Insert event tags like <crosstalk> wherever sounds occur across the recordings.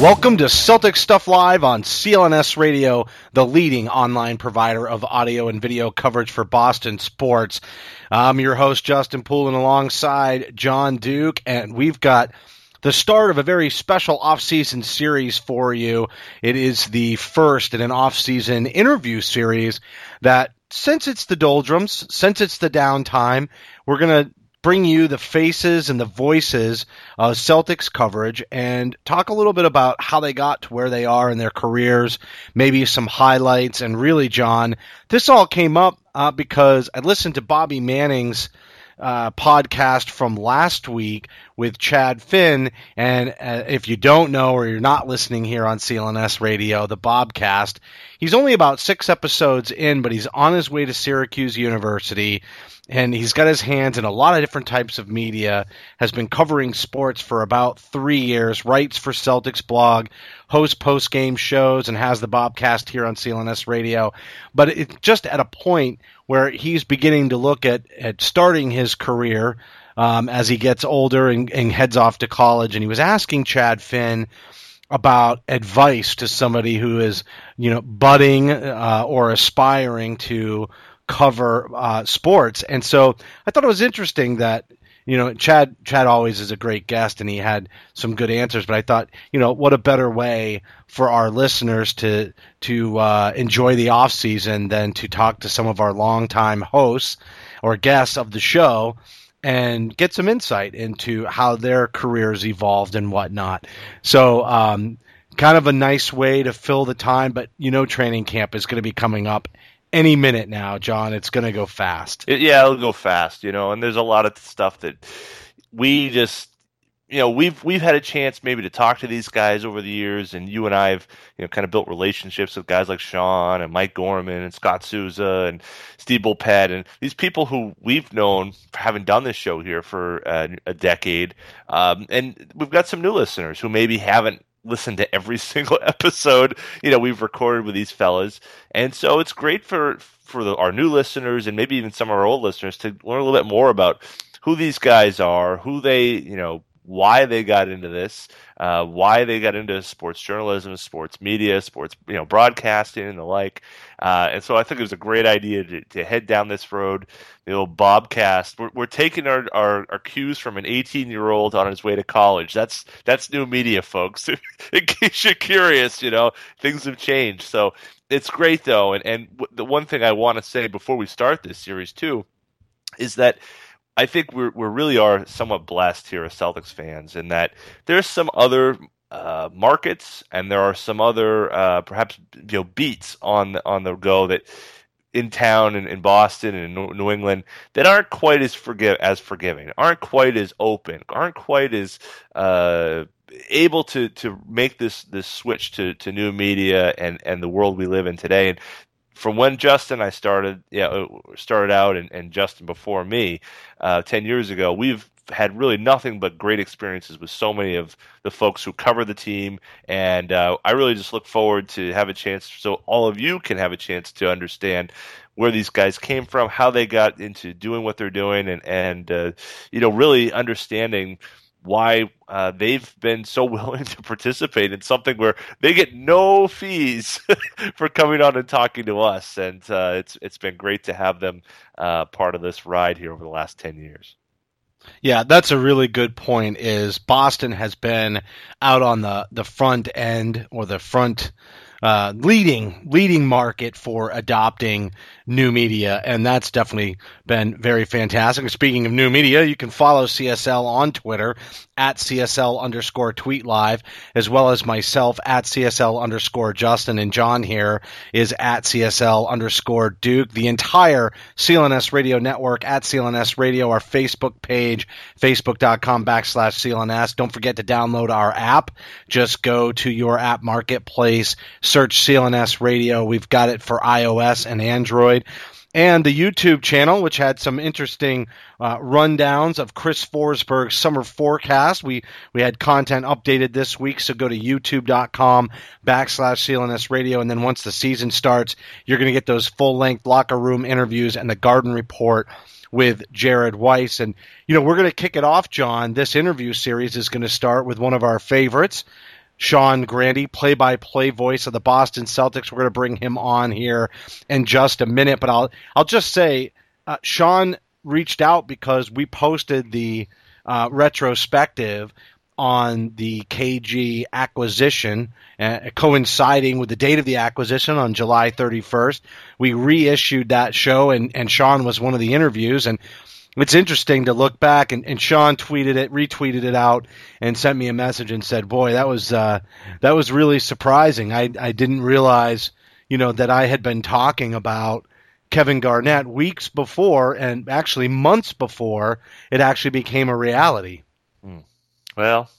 Welcome to Celtic Stuff Live on CLNS Radio, the leading online provider of audio and video coverage for Boston sports. I'm your host, Justin Poulin, alongside John Duke, and we've got the start of a very special off-season series for you. It is the first in an off-season interview series that, since it's the doldrums, since it's the downtime, we're going to bring you the faces and the voices of Celtics coverage and talk a little bit about how they got to where they are in their careers, maybe some highlights. And really, John, this all came up uh, because I listened to Bobby Manning's uh, podcast from last week with Chad Finn. And uh, if you don't know or you're not listening here on CLNS Radio, the Bobcast, he's only about six episodes in, but he's on his way to Syracuse University. And he's got his hands in a lot of different types of media, has been covering sports for about three years, writes for Celtics blog, hosts post game shows, and has the Bobcast here on CLNS Radio. But it's just at a point where he's beginning to look at, at starting his career um, as he gets older and, and heads off to college. And he was asking Chad Finn about advice to somebody who is, you know, budding uh, or aspiring to cover uh, sports. And so I thought it was interesting that you know Chad Chad always is a great guest and he had some good answers. But I thought you know what a better way for our listeners to to uh, enjoy the off season than to talk to some of our longtime hosts or guests of the show and get some insight into how their careers evolved and whatnot. So. Um, kind of a nice way to fill the time, but you know, training camp is going to be coming up any minute now, John. It's going to go fast. It, yeah, it'll go fast, you know. And there's a lot of stuff that we just, you know, we've we've had a chance maybe to talk to these guys over the years, and you and I have, you know, kind of built relationships with guys like Sean and Mike Gorman and Scott Souza and Steve Bulpett and these people who we've known having done this show here for uh, a decade. Um, and we've got some new listeners who maybe haven't listen to every <laughs> single episode you know we've recorded with these fellas. And so it's great for for the, our new listeners and maybe even some of our old listeners to learn a little bit more about who these guys are who they you know why they got into this uh, why they got into sports journalism sports media sports you know broadcasting and the like uh, and so I think it was a great idea to, to head down this road, the old Bobcast. We're, we're taking our, our, our cues from an 18 year old on his way to college. That's that's new media, folks. <laughs> In case you're curious, you know things have changed. So it's great though, and and the one thing I want to say before we start this series too is that. I think we're we really are somewhat blessed here as Celtics fans in that there's some other uh, markets, and there are some other uh, perhaps you know beats on on the go that in town and in Boston and in New England that aren't quite as forgive as forgiving, aren't quite as open, aren't quite as uh, able to to make this this switch to to new media and and the world we live in today. And from when Justin I started, yeah, know, started out, and, and Justin before me, uh, ten years ago, we've had really nothing but great experiences with so many of the folks who cover the team, and uh, I really just look forward to have a chance so all of you can have a chance to understand where these guys came from, how they got into doing what they're doing, and and uh, you know really understanding why uh, they've been so <laughs> willing to participate in something where they get no fees <laughs> for coming on and talking to us, and uh, it's it's been great to have them uh, part of this ride here over the last ten years. Yeah, that's a really good point. Is Boston has been out on the the front end or the front uh, leading leading market for adopting new media, and that's definitely been very fantastic. Speaking of new media, you can follow CSL on Twitter at CSL underscore tweet live, as well as myself at CSL underscore Justin, and John here is at CSL underscore Duke. The entire CLNS Radio Network at CLNS Radio, our Facebook page, facebook.com backslash CLNS. Don't forget to download our app. Just go to your app marketplace, search CLNS Radio. We've got it for iOS and Android and the YouTube channel, which had some interesting uh, rundowns of Chris Forsberg's summer forecast. We we had content updated this week, so go to youtube.com backslash CLNS radio, and then once the season starts, you're going to get those full length locker room interviews and the Garden Report with Jared Weiss. And, you know, we're going to kick it off, John. This interview series is going to start with one of our favorites. Sean Grande, play by play voice of the Boston Celtics. We're going to bring him on here in just a minute, but I'll I'll just say uh, Sean reached out because we posted the uh, retrospective on the KG acquisition, uh, coinciding with the date of the acquisition on July 31st. We reissued that show, and, and Sean was one of the interviews. And it's interesting to look back and, and Sean tweeted it, retweeted it out, and sent me a message and said, "Boy, that was uh, that was really surprising. I I didn't realize, you know, that I had been talking about." Kevin Garnett weeks before and actually months before it actually became a reality. Well,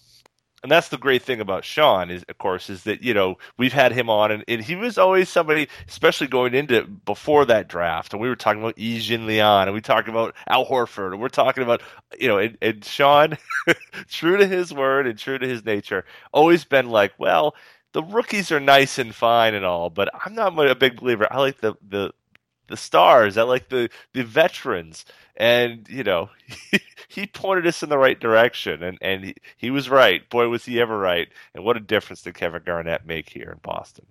and that's the great thing about Sean is, of course, is that you know we've had him on, and, and he was always somebody, especially going into before that draft, and we were talking about Yi Jianlian, and we talked about Al Horford, and we're talking about you know, and, and Sean, <laughs> true to his word and true to his nature, always been like, well, the rookies are nice and fine and all, but I'm not a big believer. I like the the the stars. I like the the veterans, and you know, he, <laughs> he pointed us in the right direction, and and he, he was right. Boy, was he ever right! And what a difference did Kevin Garnett make here in Boston?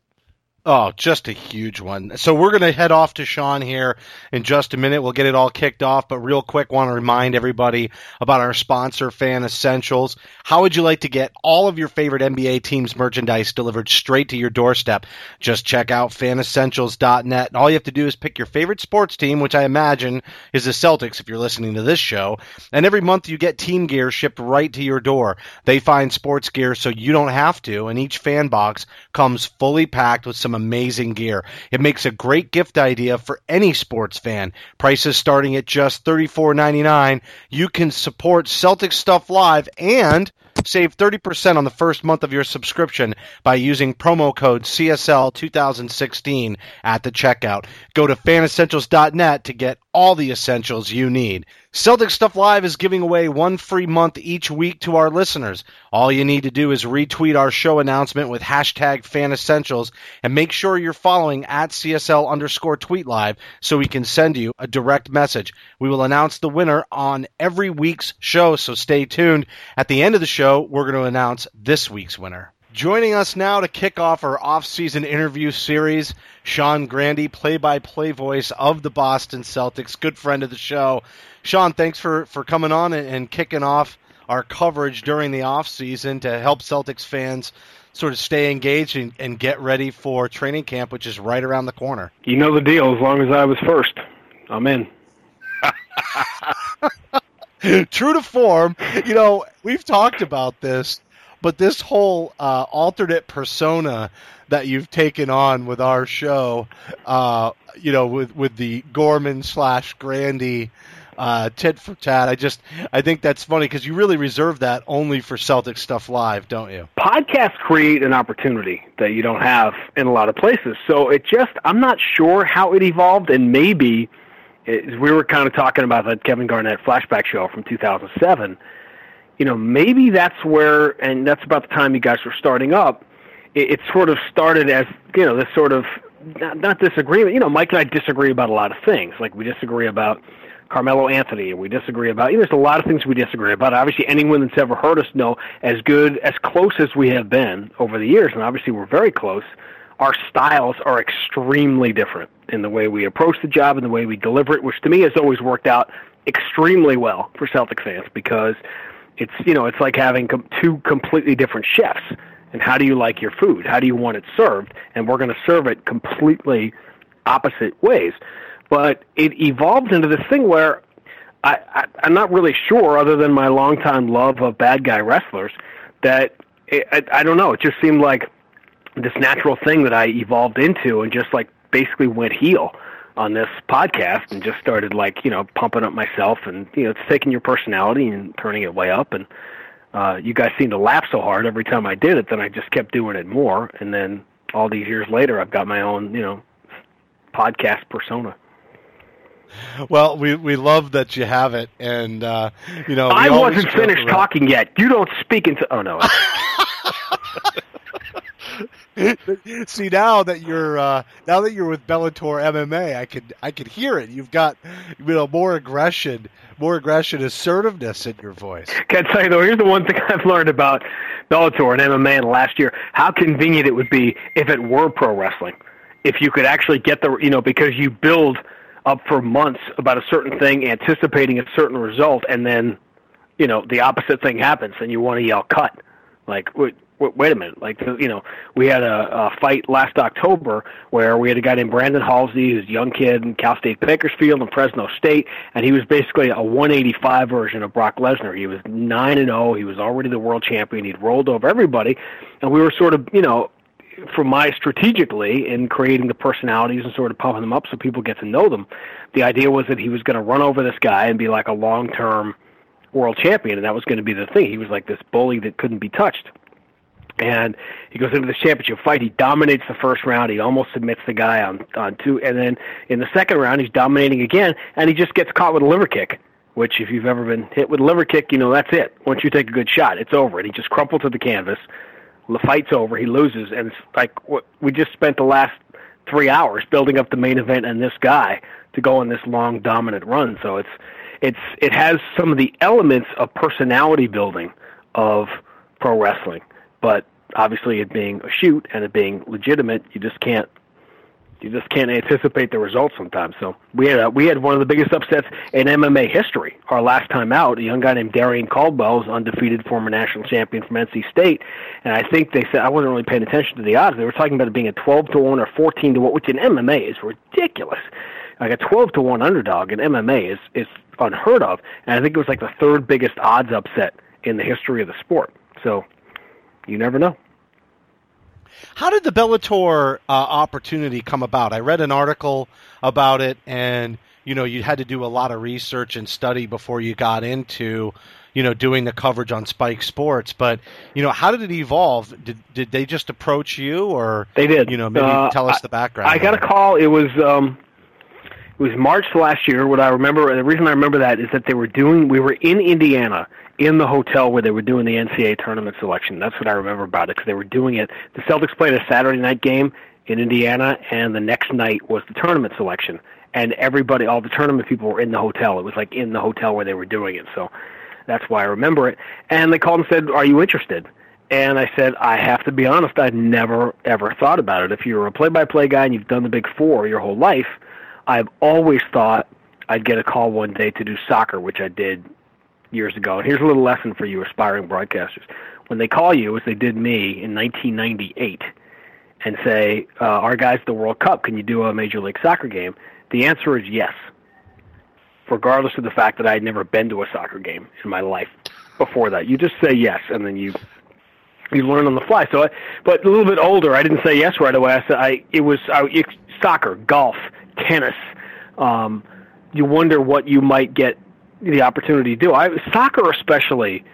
Oh, just a huge one. So we're going to head off to Sean here in just a minute. We'll get it all kicked off, but real quick, want to remind everybody about our sponsor, Fan Essentials. How would you like to get all of your favorite NBA teams merchandise delivered straight to your doorstep? Just check out fanessentials.net. All you have to do is pick your favorite sports team, which I imagine is the Celtics if you're listening to this show. And every month you get team gear shipped right to your door. They find sports gear so you don't have to, and each fan box comes fully packed with some amazing gear. It makes a great gift idea for any sports fan. Prices starting at just $34.99. You can support Celtic Stuff Live and save 30% on the first month of your subscription by using promo code CSL2016 at the checkout. Go to fanessentials.net to get all the essentials you need. Celtic Stuff Live is giving away one free month each week to our listeners. All you need to do is retweet our show announcement with hashtag fan essentials and make sure you're following at CSL underscore tweet live so we can send you a direct message. We will announce the winner on every week's show, so stay tuned. At the end of the show, we're going to announce this week's winner. Joining us now to kick off our off-season interview series, Sean Grande, play-by-play voice of the Boston Celtics, good friend of the show. Sean, thanks for, for coming on and, and kicking off our coverage during the off-season to help Celtics fans sort of stay engaged and, and get ready for training camp, which is right around the corner. You know the deal. As long as I was first, I'm in. <laughs> True to form, you know, we've talked about this, but this whole uh, alternate persona that you've taken on with our show, uh, you know, with with the Gorman slash Grande uh, tit for tat, I just I think that's funny because you really reserve that only for Celtic stuff live, don't you? Podcasts create an opportunity that you don't have in a lot of places. So it just, I'm not sure how it evolved, and maybe we were kind of talking about that Kevin Garnett flashback show from 2007. You know, maybe that's where, and that's about the time you guys were starting up. It, it sort of started as you know this sort of not, not disagreement. You know, Mike and I disagree about a lot of things. Like we disagree about Carmelo Anthony, and we disagree about. You know, there's a lot of things we disagree about. Obviously, anyone that's ever heard us know as good, as close as we have been over the years, and obviously we're very close. Our styles are extremely different in the way we approach the job and the way we deliver it, which to me has always worked out extremely well for Celtic fans because it's you know it's like having com- two completely different chefs. And how do you like your food? How do you want it served? And we're going to serve it completely opposite ways. But it evolved into this thing where I, I, I'm not really sure, other than my longtime love of bad guy wrestlers, that it, I, I don't know. It just seemed like this natural thing that I evolved into, and just like basically went heel on this podcast, and just started like you know pumping up myself, and you know it's taking your personality and turning it way up, and uh, you guys seem to laugh so hard every time I did it, then I just kept doing it more, and then all these years later, I've got my own you know podcast persona. Well, we we love that you have it, and uh, you know I wasn't finished talking yet. You don't speak into. Oh no. <laughs> <laughs> See now that you're uh, now that you're with Bellator MMA, I could I could hear it. You've got you know more aggression, more aggression, assertiveness in your voice. Can I tell you though? Here's the one thing <laughs> I've learned about Bellator and MMA in the last year: how convenient it would be if it were pro wrestling. If you could actually get the you know because you build up for months about a certain thing, anticipating a certain result, and then you know the opposite thing happens, and you want to yell cut. Like wait, wait, a minute, like you know we had a, a fight last October where we had a guy named Brandon Halsey, who's a young kid in Cal State Bakersfield and Fresno State, and he was basically a 185 version of Brock Lesnar. He was nine and zero. He was already the world champion. He'd rolled over everybody, and we were sort of you know from my strategically in creating the personalities and sort of pumping them up so people get to know them. The idea was that he was going to run over this guy and be like a long term world champion, and that was going to be the thing. He was like this bully that couldn't be touched. And he goes into this championship fight. He dominates the first round. He almost submits the guy on on two, and then in the second round, he's dominating again, and he just gets caught with a liver kick. Which, if you've ever been hit with a liver kick, you know that's it. Once you take a good shot, it's over. And he just crumpled to the canvas. The fight's over. He loses, and it's like what we just spent the last three hours building up the main event and this guy to go on this long dominant run. So it's it's it has some of the elements of personality building of pro wrestling, but obviously it being a shoot and it being legitimate, you just can't you just can't anticipate the results sometimes. So we had a, we had one of the biggest upsets in MMA history. Our last time out, a young guy named Darrion Caldwell was undefeated former national champion from NC State, and I think they said I wasn't really paying attention to the odds. They were talking about it being a 12 to one or 14 to one, which in MMA is ridiculous. Like a 12 to one underdog in MMA is is unheard of, and I think it was like the third biggest odds upset in the history of the sport. So you never know. How did the Bellator uh, opportunity come about? I read an article about it, and you know you had to do a lot of research and study before you got into you know doing the coverage on Spike Sports. But you know, how did it evolve? Did did they just approach you, or They did. You know, maybe Uh, tell us I- the background. I got a call. It was um, it was March last year. What I remember, the reason I remember that is that they were doing. We were in Indiana in the hotel where they were doing the NCAA tournament selection. That's what I remember about it because they were doing it. The Celtics played a Saturday night game in Indiana, and the next night was the tournament selection. And everybody, all the tournament people were in the hotel. It was like in the hotel where they were doing it. So that's why I remember it. And they called and said, "Are you interested?" And I said, I have to be honest, I'd never ever thought about it. If you're a play-by-play guy and you've done the Big Four your whole life, I've always thought I'd get a call one day to do soccer, which I did years ago. And here's a little lesson for you aspiring broadcasters: when they call you, as they did me in 1998, and say, uh, "Our guys, the World Cup, can you do a Major League Soccer game?" The answer is yes, regardless of the fact that I had never been to a soccer game in my life before that. You just say yes, and then you you learn on the fly. So, I, but a little bit older, I didn't say yes right away. I said I it was I, it, soccer, golf, tennis. Um, you wonder what you might get the opportunity to do. I soccer especially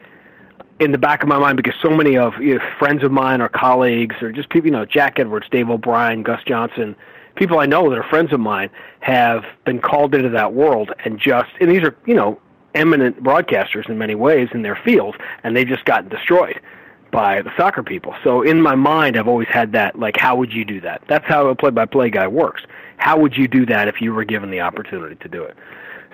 in the back of my mind because so many of you know, friends of mine or colleagues or just people, you know, Jack Edwards, Dave O'Brien, Gus Johnson, people I know that are friends of mine have been called into that world and just and these are you know eminent broadcasters in many ways in their field and they've just gotten destroyed by the soccer people. So in my mind, I've always had that like, how would you do that? That's how a play-by-play guy works. How would you do that if you were given the opportunity to do it?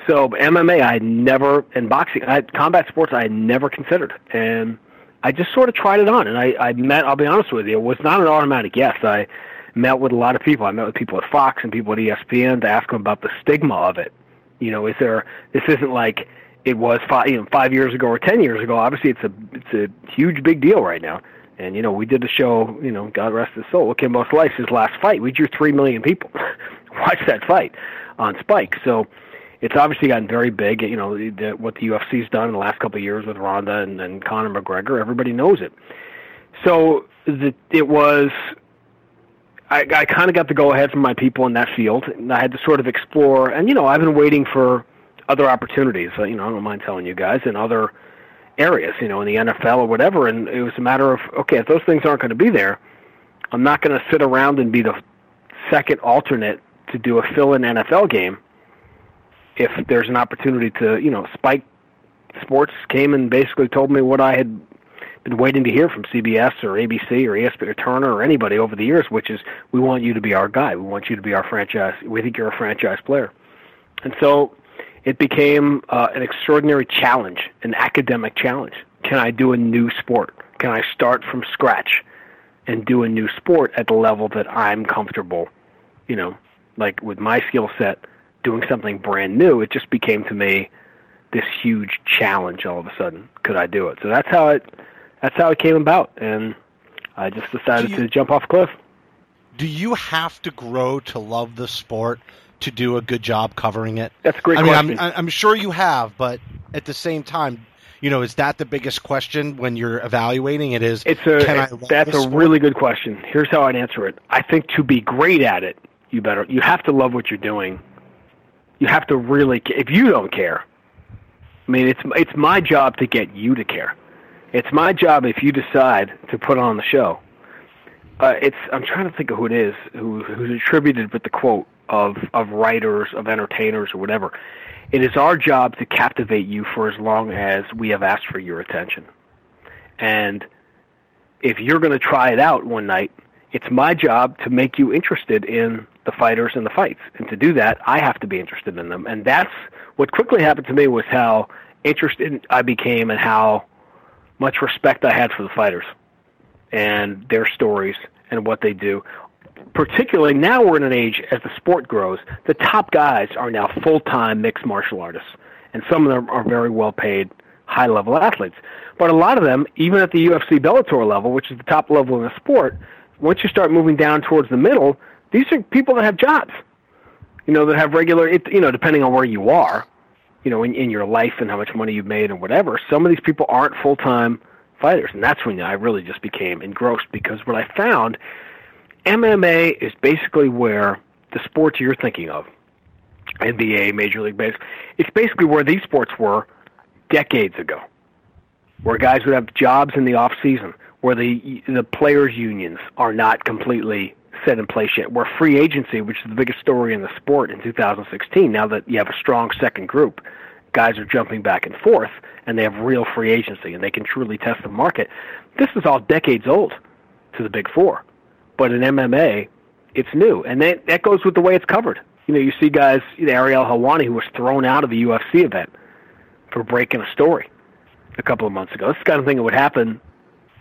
So MMA, I never, and boxing, I, combat sports, I never considered, and I just sort of tried it on. And I, I met, I'll be honest with you, it was not an automatic yes. I met with a lot of people. I met with people at Fox and people at ESPN to ask them about the stigma of it. You know, is there? This isn't like it was five, you know, five years ago or ten years ago. Obviously, it's a it's a huge big deal right now. And you know, we did the show. You know, God rest his soul. Kimbo Slice, his last fight, we drew three million people <laughs> watch that fight on Spike. So it's obviously gotten very big. You know, the, what the UFC's done in the last couple of years with Ronda and, and Conor McGregor, everybody knows it. So the, it was I, I kind of got to go ahead from my people in that field, and I had to sort of explore. And you know, I've been waiting for other opportunities. Uh, you know, I don't mind telling you guys in other areas. You know, in the NFL or whatever. And it was a matter of okay, if those things aren't going to be there, I'm not going to sit around and be the second alternate to do a fill-in NFL game. If there's an opportunity to, you know, Spike Sports came and basically told me what I had been waiting to hear from CBS or ABC or ESPN or Turner or anybody over the years, which is we want you to be our guy. We want you to be our franchise. We think you're a franchise player. And so it became uh, an extraordinary challenge, an academic challenge. Can I do a new sport? Can I start from scratch and do a new sport at the level that I'm comfortable? You know, like with my skill set, doing something brand new. It just became to me this huge challenge all of a sudden. Could I do it? So that's how it that's how it came about, and I just decided you, to jump off a cliff. Do you have to grow to love the sport to do a good job covering it? That's a great I question. mean, I'm, I'm sure you have, but at the same time, you know, is that the biggest question when you're evaluating it? Is it's a can I that's a really good question. Here's how I'd answer it. I think to be great at it, you better you have to love what you're doing. You have to really if you don't care. I mean, it's it's my job to get you to care. It's my job if you decide to put on the show. Uh, it's I'm trying to think of who it is who who's attributed with the quote of of writers of entertainers or whatever. It is our job to captivate you for as long as we have asked for your attention. And if you're going to try it out one night, it's my job to make you interested in the fighters and the fights. And to do that, I have to be interested in them. And that's what quickly happened to me was how interested I became and how much respect I had for the fighters and their stories and what they do. Particularly now we're in an age as the sport grows, the top guys are now full-time mixed martial artists, and some of them are very well paid, high-level athletes. But a lot of them, even at the UFC Bellator level, which is the top level in the sport, once you start moving down towards the middle, these are people that have jobs. You know, that have regular, it, you know, depending on where you are, you know, in, in your life and how much money you've made and whatever. Some of these people aren't full time fighters, and that's when I really just became engrossed because what I found, MMA is basically where the sports you're thinking of, NBA, Major League Baseball, it's basically where these sports were decades ago, where guys would have jobs in the off season, where the the players' unions are not completely set in place yet. Where free agency, which is the biggest story in the sport in 2016, now that you have a strong second group, guys are jumping back and forth, and they have real free agency, and they can truly test the market. This is all decades old to the Big Four, but in MMA, it's new, and that that goes with the way it's covered. You know, you see guys, you know, Ariel Helwani, who was thrown out of the UFC event for breaking a story a couple of months ago. This kind of thing that would happen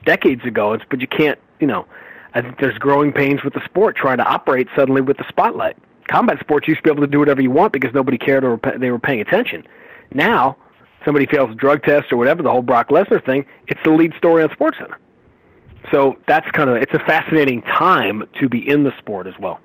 decades ago, but you can't, you know, I think there's growing pains with the sport trying to operate suddenly with the spotlight. Combat sports used to be able to do whatever you want because nobody cared or they were paying attention. Now, somebody fails a drug test or whatever, the whole Brock Lesnar thing, it's the lead story on SportsCenter. So that's kind of it's a fascinating time to be in the sport as well.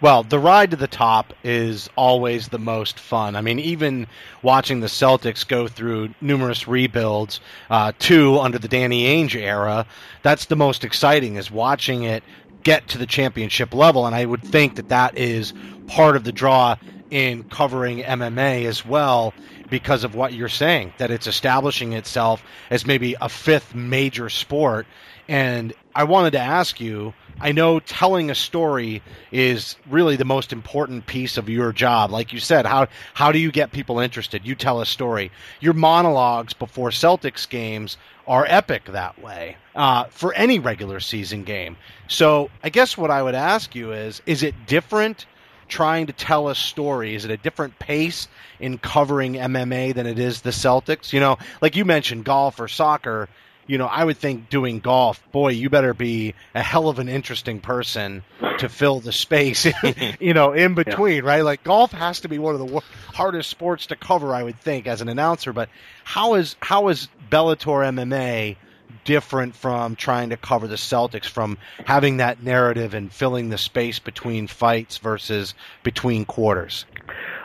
Well, the ride to the top is always the most fun. I mean, even watching the Celtics go through numerous rebuilds, uh, two under the Danny Ainge era, that's the most exciting. Is watching it get to the championship level, and I would think that that is part of the draw in covering MMA as well because of what you're saying that it's establishing itself as maybe a fifth major sport and I wanted to ask you I know telling a story is really the most important piece of your job. Like you said, how how do you get people interested? You tell a story. Your monologues before Celtics games are epic that way uh, for any regular season game. So I guess what I would ask you is: Is it different trying to tell a story? Is it a different pace in covering MMA than it is the Celtics? You know, like you mentioned, golf or soccer. You know, I would think doing golf, boy, you better be a hell of an interesting person to fill the space, <laughs> you know, in between, right? Like golf has to be one of the hardest sports to cover, I would think, as an announcer. But how is how is Bellator MMA different from trying to cover the Celtics, from having that narrative and filling the space between fights versus between quarters?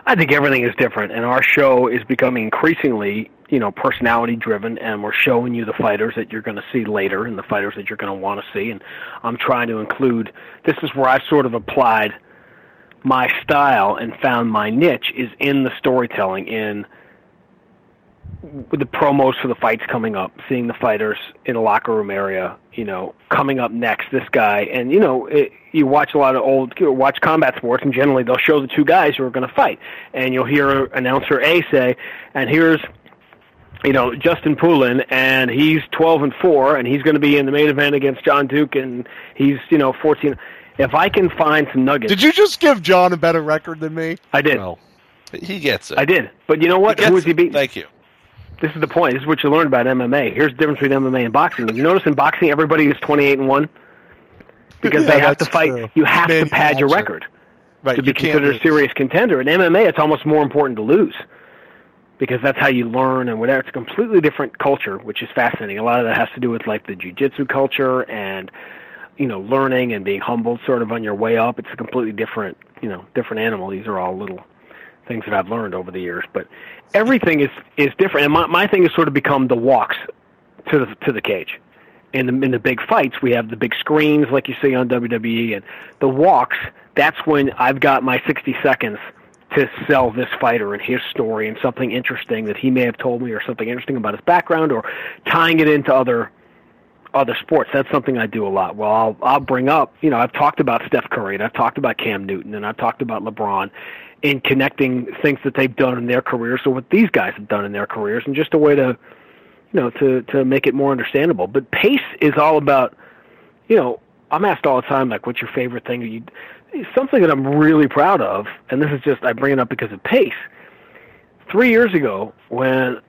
I think everything is different, and our show is becoming increasingly, you know, personality driven, and we're showing you the fighters that you're going to see later and the fighters that you're going to want to see. And I'm trying to include. This is where I sort of applied my style and found my niche is in the storytelling in the promos for the fights coming up, seeing the fighters in a locker room area, you know, coming up next, this guy, and you know, it, you watch a lot of old, you watch combat sports, and generally they'll show the two guys who are going to fight, and you'll hear announcer A say, and here's, you know, Justin Poulin, and he's 12 and four, and he's going to be in the main event against John Duke, and he's, you know, 14. If I can find some nuggets, Did you just give John a better record than me? I did, No, he gets it. I did, but you know what? He gets Who is he it. beating? Thank you. This is the point. This is what you learn about MMA. Here's the difference between MMA and boxing. You notice in boxing, everybody is 28 and one because Yeah, they have to fight. true. You have to pad your record Right, to be considered a serious contender. In MMA, it's almost more important to lose because that's how you learn and whatever. It's a completely different culture, which is fascinating. A lot of that has to do with like the jujitsu culture and you know learning and being humbled sort of on your way up. It's a completely different you know different animal. These are all little things that I've learned over the years, but everything is is different. And my my thing has sort of become the walks to the to the cage. In the in the big fights, we have the big screens like you see on WWE, and the walks. That's when I've got my 60 seconds to sell this fighter and his story and something interesting that he may have told me, or something interesting about his background, or tying it into other other sports. That's something I do a lot. Well, I'll I'll bring up, you know, I've talked about Steph Curry, and I've talked about Cam Newton, and I've talked about LeBron, in connecting things that they've done in their careers or what these guys have done in their careers, and just a way to, you know, to to make it more understandable. But pace is all about, you know, I'm asked all the time, like, what's your favorite thing? You, something that I'm really proud of, and this is just I bring it up because of pace. Three years ago, when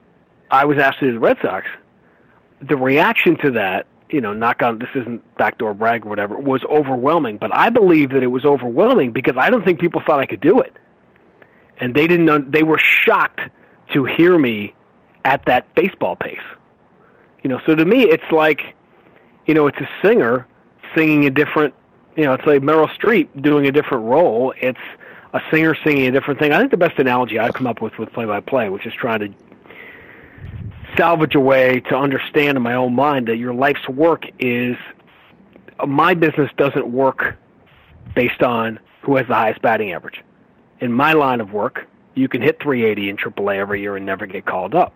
I was asked to do the Red Sox, the reaction to that, you know, knock on this isn't backdoor brag or whatever, was overwhelming. But I believe that it was overwhelming because I don't think people thought I could do it, and they didn't. They were shocked to hear me at that baseball pace. You know, so to me, it's like, you know, it's a singer singing a different. You know, it's like Meryl Streep doing a different role. It's a singer singing a different thing. I think the best analogy I've come up with with play by play, which is trying to salvage a way to understand in my own mind that your life's work is my business doesn't work based on who has the highest batting average. In my line of work, you can hit 380 in AAA every year and never get called up.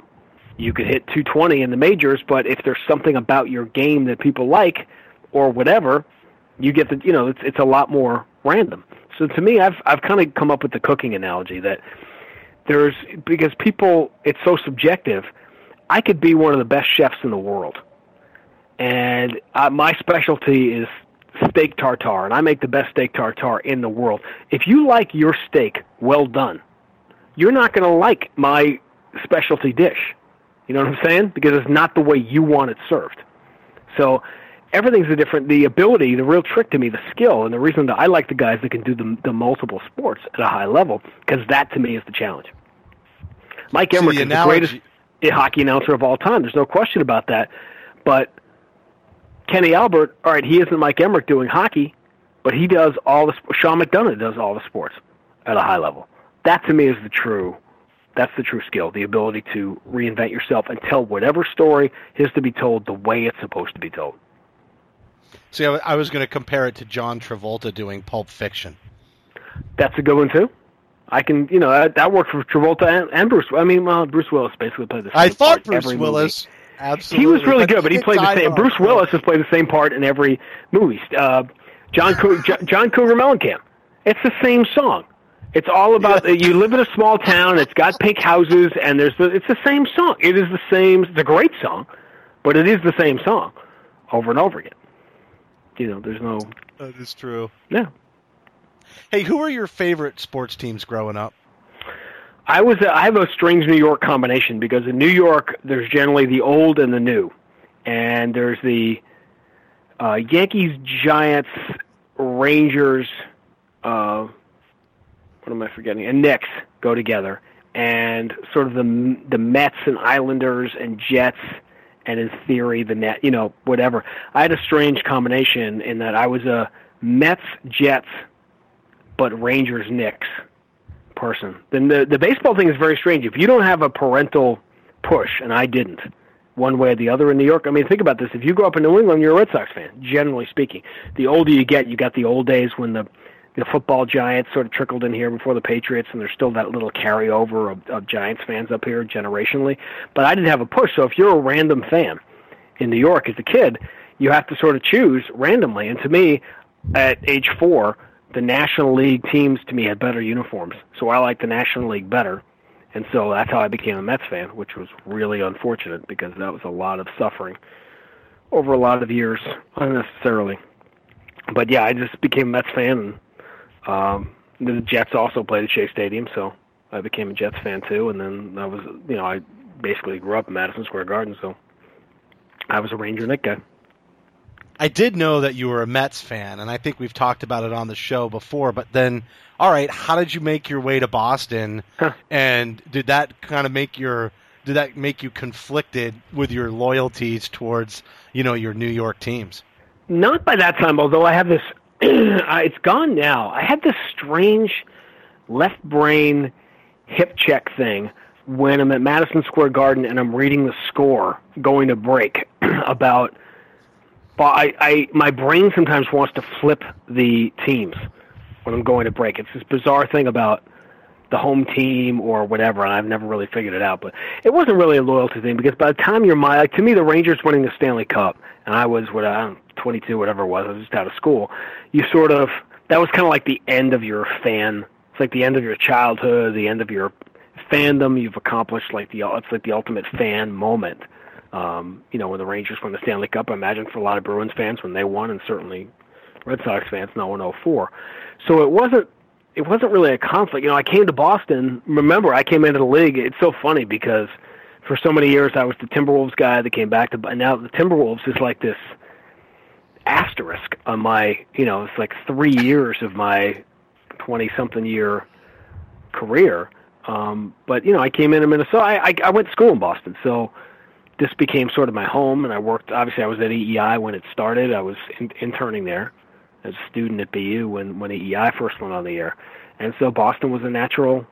You could hit 220 in the majors, but if there's something about your game that people like or whatever, you get the you know it's it's a lot more random. So to me, I've I've kind of come up with the cooking analogy that there's because people it's so subjective. I could be one of the best chefs in the world, and uh, my specialty is steak tartare, and I make the best steak tartare in the world. If you like your steak well done, you're not going to like my specialty dish. You know what I'm saying? Because it's not the way you want it served. So everything's a different. The ability, the real trick to me, the skill, and the reason that I like the guys that can do the, the multiple sports at a high level, because that to me is the challenge. Mike Emrick the is the greatest hockey announcer of all time. There's no question about that. But Kenny Albert, all right, he isn't Mike Emrick doing hockey, but he does all the. Sean McDonough does all the sports at a high level. That to me is the true. That's the true skill, the ability to reinvent yourself and tell whatever story is to be told the way it's supposed to be told. See, I was going to compare it to John Travolta doing Pulp Fiction. That's a good one too. I can, you know, that, that worked for Travolta and, and Bruce. I mean, well, Bruce Willis basically played the same I thought Bruce Willis. movie. Willis. Absolutely. He was really good, but he played the same. off. Bruce Willis has played the same part in every movie. Uh, John Cou- <laughs> Jo- John Cougar Mellencamp. It's the same song. It's all about you live in a small town. It's got pink houses, and there's the, it's the same song. It is the same. It's a great song, but it is the same song over and over again. You know, there's no That is true. yeah. Hey, who are your favorite sports teams growing up? I was a, I have a strange New York combination because in New York there's generally the old and the new, and there's the uh, Yankees, Giants, Rangers, uh, what am I forgetting? And Knicks go together, and sort of the the Mets and Islanders and Jets, and in theory the net, you know, whatever. I had a strange combination in that I was a Mets, Jets, but Rangers, Knicks person. Then the the baseball thing is very strange. If you don't have a parental push, and I didn't, one way or the other in New York. I mean, think about this. If you grow up in New England, you're a Red Sox fan. Generally speaking, the older you get, you got the old days when the the football giants sort of trickled in here before the Patriots, and there's still that little carryover of, of Giants fans up here generationally. But I didn't have a push. So if you're a random fan in New York as a kid, you have to sort of choose randomly. And to me, at age four, the National League teams to me had better uniforms, so I liked the National League better, and so that's how I became a Mets fan, which was really unfortunate because that was a lot of suffering over a lot of years unnecessarily. But yeah, I just became a Mets fan, and um, the Jets also played at Shea Stadium, so I became a Jets fan too. And then I was, you know, I basically grew up in Madison Square Garden, so I was a Ranger Knick guy. I did know that you were a Mets fan, and I think we've talked about it on the show before. But then, all right, how did you make your way to Boston? And did that kind of make your did that make you conflicted with your loyalties towards you know your New York teams? Not by that time, although I have this. <clears throat> Uh, it's gone now. I had this strange left brain hip check thing when I'm at Madison Square Garden and I'm reading the score going to break <clears throat> about but I, I my brain sometimes wants to flip the teams when I'm going to break. It's this bizarre thing about the home team or whatever, and I've never really figured it out. But it wasn't really a loyalty thing because by the time you're my like to me, the Rangers winning the Stanley Cup, and I was what I don't 22, whatever it was, I was just out of school. You sort of that was kind of like the end of your fan. It's like the end of your childhood, the end of your fandom. You've accomplished like the it's like the ultimate fan moment um, you know, when the Rangers won the Stanley Cup, I imagine for a lot of Bruins fans when they won, and certainly Red Sox fans now in 04. So it wasn't it wasn't really a conflict. You know, I came to Boston. Remember, I came into the league. It's so funny because for so many years I was the Timberwolves guy that came back to, and now the Timberwolves is like this asterisk on my. You know, it's like three years of my twenty-something year career. Um, but you know, I came into Minnesota. I, I I went to school in Boston, so this became sort of my home, and I worked. Obviously, I was at EEI when it started. I was in, interning there as a student at BU when when EEI first went on the air, and so Boston was a natural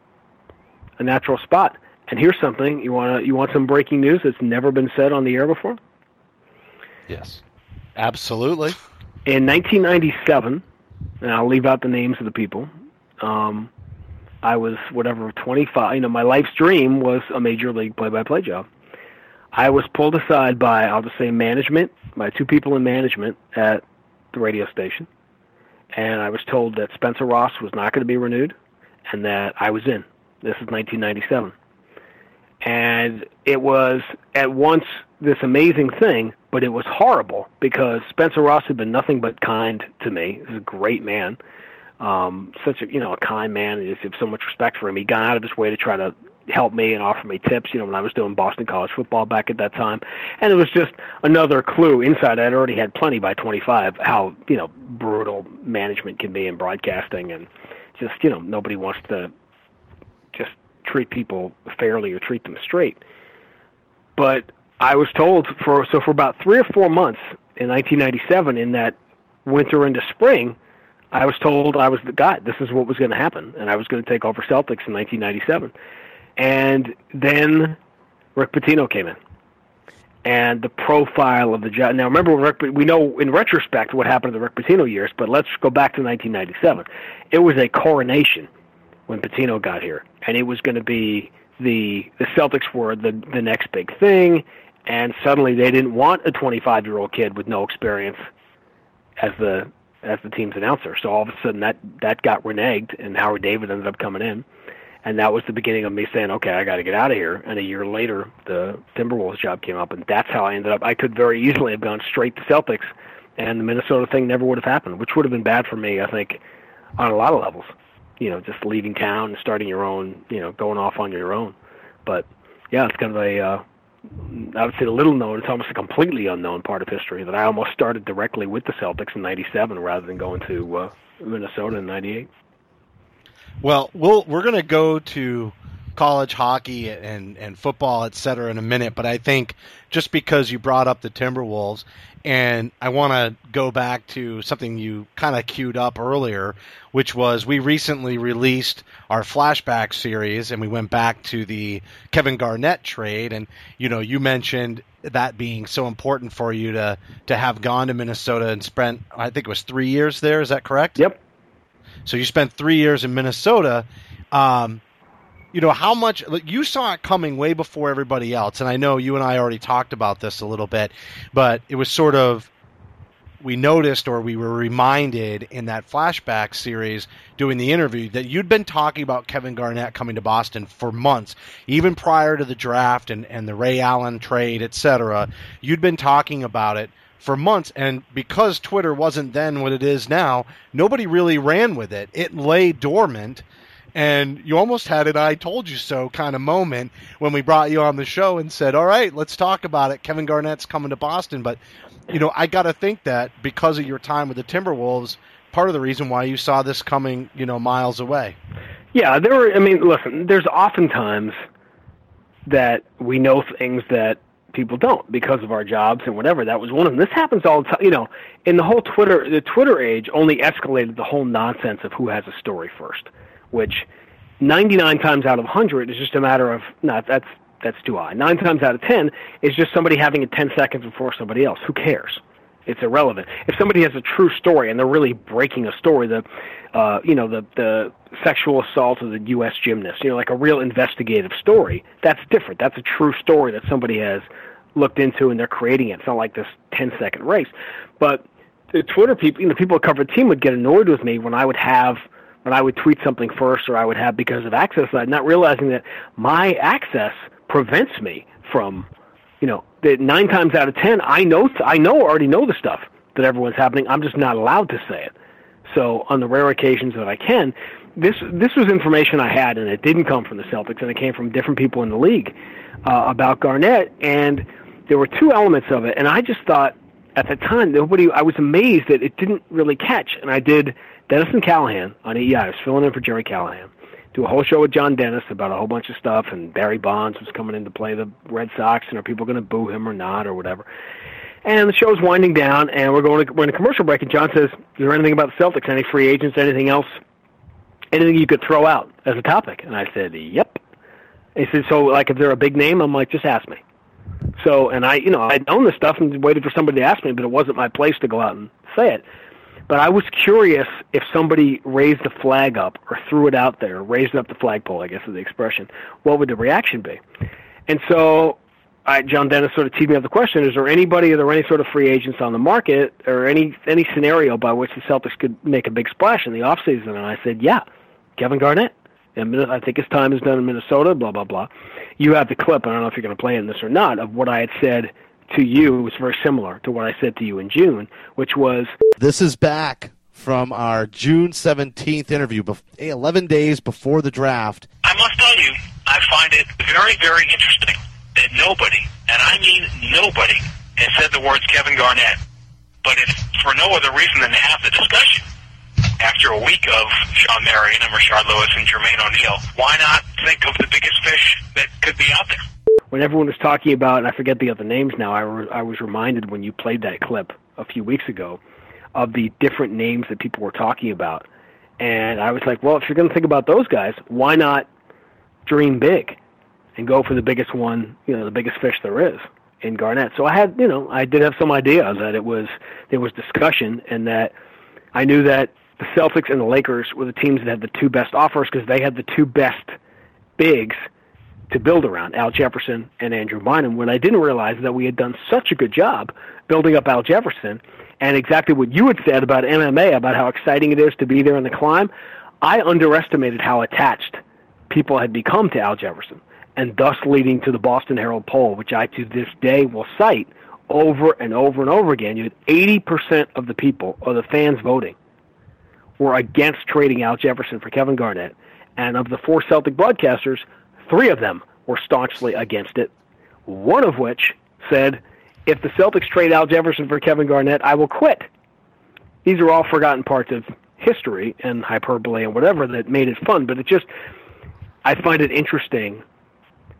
a natural spot. And here's something you want to you want some breaking news that's never been said on the air before. Yes, absolutely. In 1997, and I'll leave out the names of the people. Um, I was whatever 25. You know, my life's dream was a major league play-by-play job. I was pulled aside by, I'll just say management, by two people in management at the radio station. And I was told that Spencer Ross was not going to be renewed and that I was in. This is 1997. And it was at once this amazing thing, but it was horrible because Spencer Ross had been nothing but kind to me. He's a great man. Um, such a you know a kind man. I have so much respect for him. He got out of his way to try to help me and offer me tips, you know, when I was doing Boston College football back at that time. And it was just another clue inside. I'd already had plenty by 25 how, you know, brutal management can be in broadcasting and just, you know, nobody wants to just treat people fairly or treat them straight. But I was told for so for about 3 or 4 months in 1997 in that winter into spring, I was told I was the guy. This is what was going to happen, and I was going to take over Celtics in 1997. And then Rick Pitino came in. And the profile of the job. Now, remember, Rick, we know in retrospect what happened in the Rick Pitino years, but let's go back to 1997. It was a coronation when Pitino got here, and it was going to be the the Celtics were the the next big thing, and suddenly they didn't want a 25 year old kid with no experience as the as the team's announcer. So all of a sudden that that got reneged, and Howard David ended up coming in and that was the beginning of me saying, okay, I got to get out of here. And a year later, the Timberwolves job came up, and that's how I ended up. I could very easily have gone straight to Celtics, and the Minnesota thing never would have happened, which would have been bad for me. I think on a lot of levels. You know, just leaving town and starting your own, you know, going off on your own. But yeah, it's kind of a uh, I would say a little known. It's almost a completely unknown part of history that I almost started directly with the Celtics in '97 rather than going to uh, Minnesota in '98. Well, we'll we're going to go to college hockey and and football, et cetera, in a minute. But I think just because you brought up the Timberwolves, and I want to go back to something you kind of queued up earlier, which was we recently released our flashback series, and we went back to the Kevin Garnett trade, and you know you mentioned that being so important for you to to have gone to Minnesota and spent I think it was three years there. Is that correct? Yep. So you spent three years in Minnesota. Um, you know how much you saw it coming way before everybody else, and I know you and I already talked about this a little bit, but it was sort of we noticed or we were reminded in that flashback series doing the interview that you'd been talking about Kevin Garnett coming to Boston for months, even prior to the draft and, and the Ray Allen trade, etc. You'd been talking about it for months, and because Twitter wasn't then what it is now, nobody really ran with it. It lay dormant and you almost had an I told you so kind of moment when we brought you on the show and said, All right, let's talk about it. Kevin Garnett's coming to Boston. But, you know, I got to think that because of your time with the Timberwolves, part of the reason why you saw this coming, you know, miles away. Yeah, there were, I mean, listen, there's oftentimes that we know things that people don't because of our jobs and whatever. That was one of them. This happens all the time. You know, in the whole Twitter, the Twitter age only escalated the whole nonsense of who has a story first which 99 times out of 100 is just a matter of no, that's that's too high. Nine times out of 10 is just somebody having it 10 seconds before somebody else. Who cares? It's irrelevant. If somebody has a true story and they're really breaking a story, the uh, you know the the sexual assault of the U.S. gymnast, you know, like a real investigative story, that's different. That's a true story that somebody has looked into and they're creating it. It's not like this 10 second race. But the Twitter people, you know, people who cover team would get annoyed with me when I would have when I would tweet something first or I would have because of access side, not realizing that my access prevents me from, you know, that nine times out of ten I know I know already know the stuff that everyone's happening. I'm just not allowed to say it. So on the rare occasions that I can, this this was information I had, and it didn't come from the Celtics, and it came from different people in the league uh, about Garnett, and there were two elements of it, and I just thought at the time nobody. I was amazed that it didn't really catch, and I did Dennis Callahan on EI. I was filling in for Gerry Callahan. Do a whole show with John Dennis about a whole bunch of stuff, and Barry Bonds was coming in to play the Red Sox, and are people going to boo him or not, or whatever. And the show's winding down, and we're going to we're in a commercial break. And John says, "Is there anything about the Celtics? Any free agents? Anything else? Anything you could throw out as a topic?" And I said, "Yep." he said, "So, like, if they're a big name, I'm like, just ask me." So, and I, you know, I'd known this stuff and waited for somebody to ask me, but it wasn't my place to go out and say it. But I was curious if somebody raised the flag up or threw it out there, raised up the flagpole, I guess is the expression, what would the reaction be? And so I, John Dennis sort of teed me up the question: Is there anybody, are there any sort of free agents on the market, or any any scenario by which the Celtics could make a big splash in the off season? And I said, yeah, Kevin Garnett. And I think his time is done in Minnesota. Blah blah blah. You have the clip. I don't know if you're going to play in this or not of what I had said to you. It was very similar to what I said to you in June, which was This is back from our June 17th interview, 11 days before the draft. I must tell you, I find it very, very interesting that nobody, and I mean nobody, has said the words Kevin Garnett. But if for no other reason than to have the discussion, after a week of Shawn Marion and Rashard Lewis and Jermaine O'Neal, why not think of the biggest fish that could be out there? when everyone was talking about, and I forget the other names now, I, re- I was reminded when you played that clip a few weeks ago of the different names that people were talking about. And I was like, well, if you're going to think about those guys, why not dream big and go for the biggest one, you know, the biggest fish there is in Garnett? So I had, you know, I did have some idea that it was, there was discussion and that I knew that the Celtics and the Lakers were the teams that had the two best offers because they had the two best bigs – to build around Al Jefferson and Andrew Bynum when I didn't realize that we had done such a good job building up Al Jefferson and exactly what you had said about MMA, about how exciting it is to be there in the climb. I underestimated how attached people had become to Al Jefferson, and thus leading to the Boston Herald poll, which I to this day will cite over and over and over again. You had 80% of the people, or the fans voting, were against trading Al Jefferson for Kevin Garnett, and of the four Celtic broadcasters, three of them were staunchly against it. One of which said, "If the Celtics trade Al Jefferson for Kevin Garnett, I will quit." These are all forgotten parts of history and hyperbole and whatever that made it fun, but it just I find it interesting.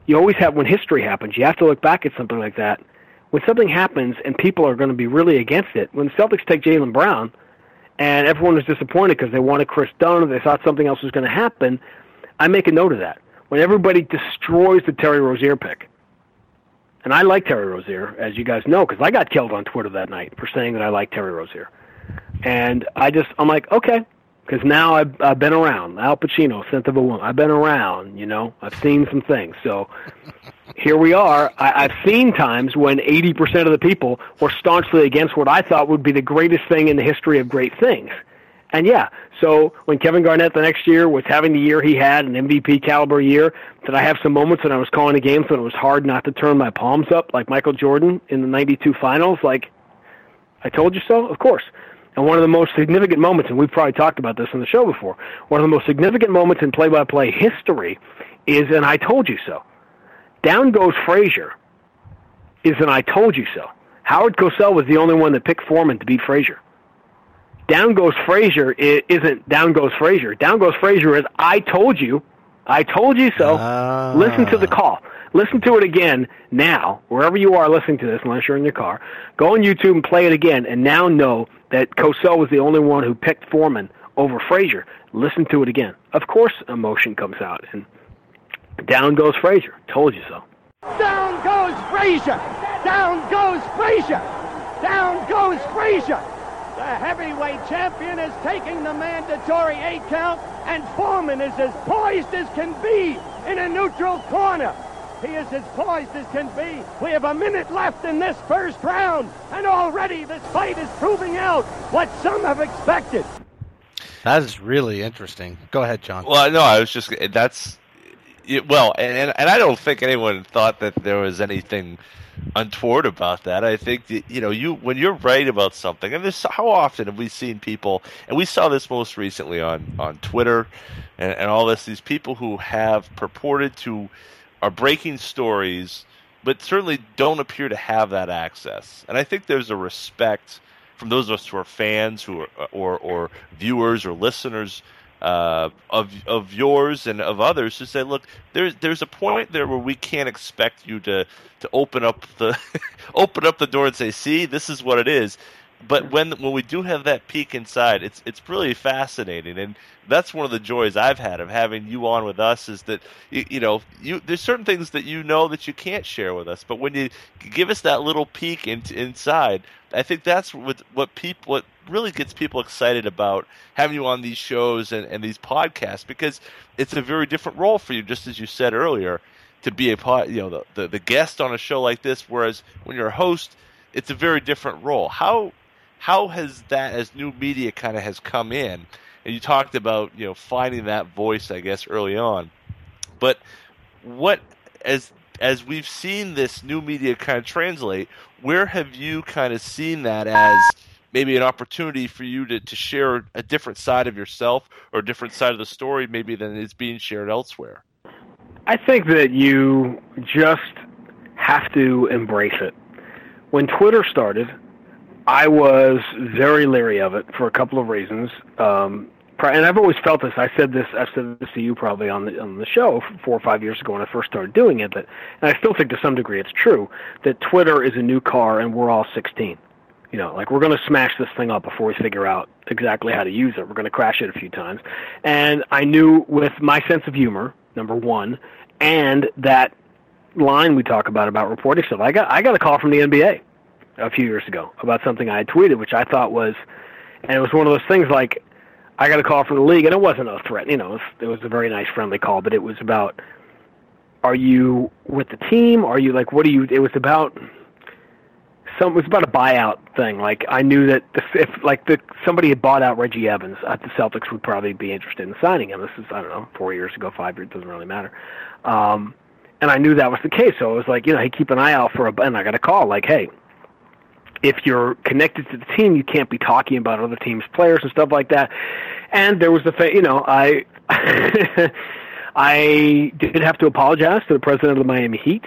You always have when history happens, you have to look back at something like that. When something happens and people are going to be really against it, when the Celtics take Jaylen Brown, and everyone was disappointed because they wanted Kris Dunn or they thought something else was going to happen, I make a note of that. When everybody destroys the Terry Rozier pick, and I like Terry Rozier, as you guys know, because I got killed on Twitter that night for saying that I like Terry Rozier. And I just, I'm like, okay, because now I've, I've been around. Al Pacino, Scent of a Woman. I've been around, you know. I've seen some things. So here we are. I, I've seen times when 80% of the people were staunchly against what I thought would be the greatest thing in the history of great things. And yeah, so when Kevin Garnett the next year was having the year he had, an MVP caliber year, did I have some moments when I was calling a game when it was hard not to turn my palms up like Michael Jordan in the 92 finals? Like, I told you so? Of course. And one of the most significant moments, and we've probably talked about this on the show before, one of the most significant moments in play by play history is an I told you so. Down goes Frazier is an I told you so. Howard Cosell was the only one that picked Foreman to beat Frazier. Down goes Frazier isn't down goes Frazier. Down goes Frazier is I told you, I told you so. Ah. Listen to the call. Listen to it again now, wherever you are listening to this, unless you're in your car. Go on YouTube and play it again, and now know that Cosell was the only one who picked Foreman over Frazier. Listen to it again. Of course, emotion comes out, and down goes Frazier. Told you so. Down goes Frazier. Down goes Frazier. Down goes Frazier. The heavyweight champion is taking the mandatory eight count, and Foreman is as poised as can be in a neutral corner. He is as poised as can be. We have a minute left in this first round, and already this fight is proving out what some have expected. That is really interesting. Go ahead, John. Well, no, I was just that's it, well, and and I don't think anyone thought that there was anything untoward about that. I think that, you know you when you're right about something, and this how often have we seen people, and we saw this most recently on on Twitter, and, and all this. These people who have purported to are breaking stories, but certainly don't appear to have that access. And I think there's a respect from those of us who are fans, who are or or viewers or listeners uh, of of yours and of others to say, look, there's there's a point there where we can't expect you to to open up the <laughs> open up the door and say, see, this is what it is. But when when we do have that peek inside, it's it's really fascinating, and that's one of the joys I've had of having you on with us is that you, you know you there's certain things that you know that you can't share with us, but when you give us that little peek into inside, I think that's what what people what really gets people excited about having you on these shows and, and these podcasts because it's a very different role for you, just as you said earlier, to be a pod, you know the, the the guest on a show like this. Whereas when you're a host, it's a very different role. How how has that as new media kind of has come in? And you talked about you know finding that voice, I guess, early on. But what as as we've seen this new media kind of translate, where have you kind of seen that as maybe an opportunity for you to, to share a different side of yourself or a different side of the story maybe than is being shared elsewhere? I think that you just have to embrace it. When Twitter started, I was very leery of it for a couple of reasons. Um, and I've always felt this. I said this. I said this to you probably on the on the show four or five years ago when I first started doing it. That, and I still think to some degree it's true that Twitter is a new car and we're all 16. You know, like we're going to smash this thing up before we figure out exactly how to use it. We're going to crash it a few times. And I knew with my sense of humor, number one, and that line we talk about about reporting stuff. I got I got a call from the NBA a few years ago about something I had tweeted, which I thought was, and it was one of those things like I got a call from the league, and it wasn't a threat. You know, it was, it was a very nice, friendly call, but it was about, are you with the team? Are you like, what are you? It was about some. It was about a buyout thing. Like I knew that the, if like the somebody had bought out Reggie Evans, uh, the Celtics would probably be interested in signing him. This is I don't know, four years ago, five years, doesn't really matter. Um, and I knew that was the case, so I was like, you know, hey, keep an eye out for a. And I got a call like, hey, if you're connected to the team, you can't be talking about other teams' players and stuff like that. And there was the, fa- you know, I, <laughs> I did have to apologize to the president of the Miami Heat.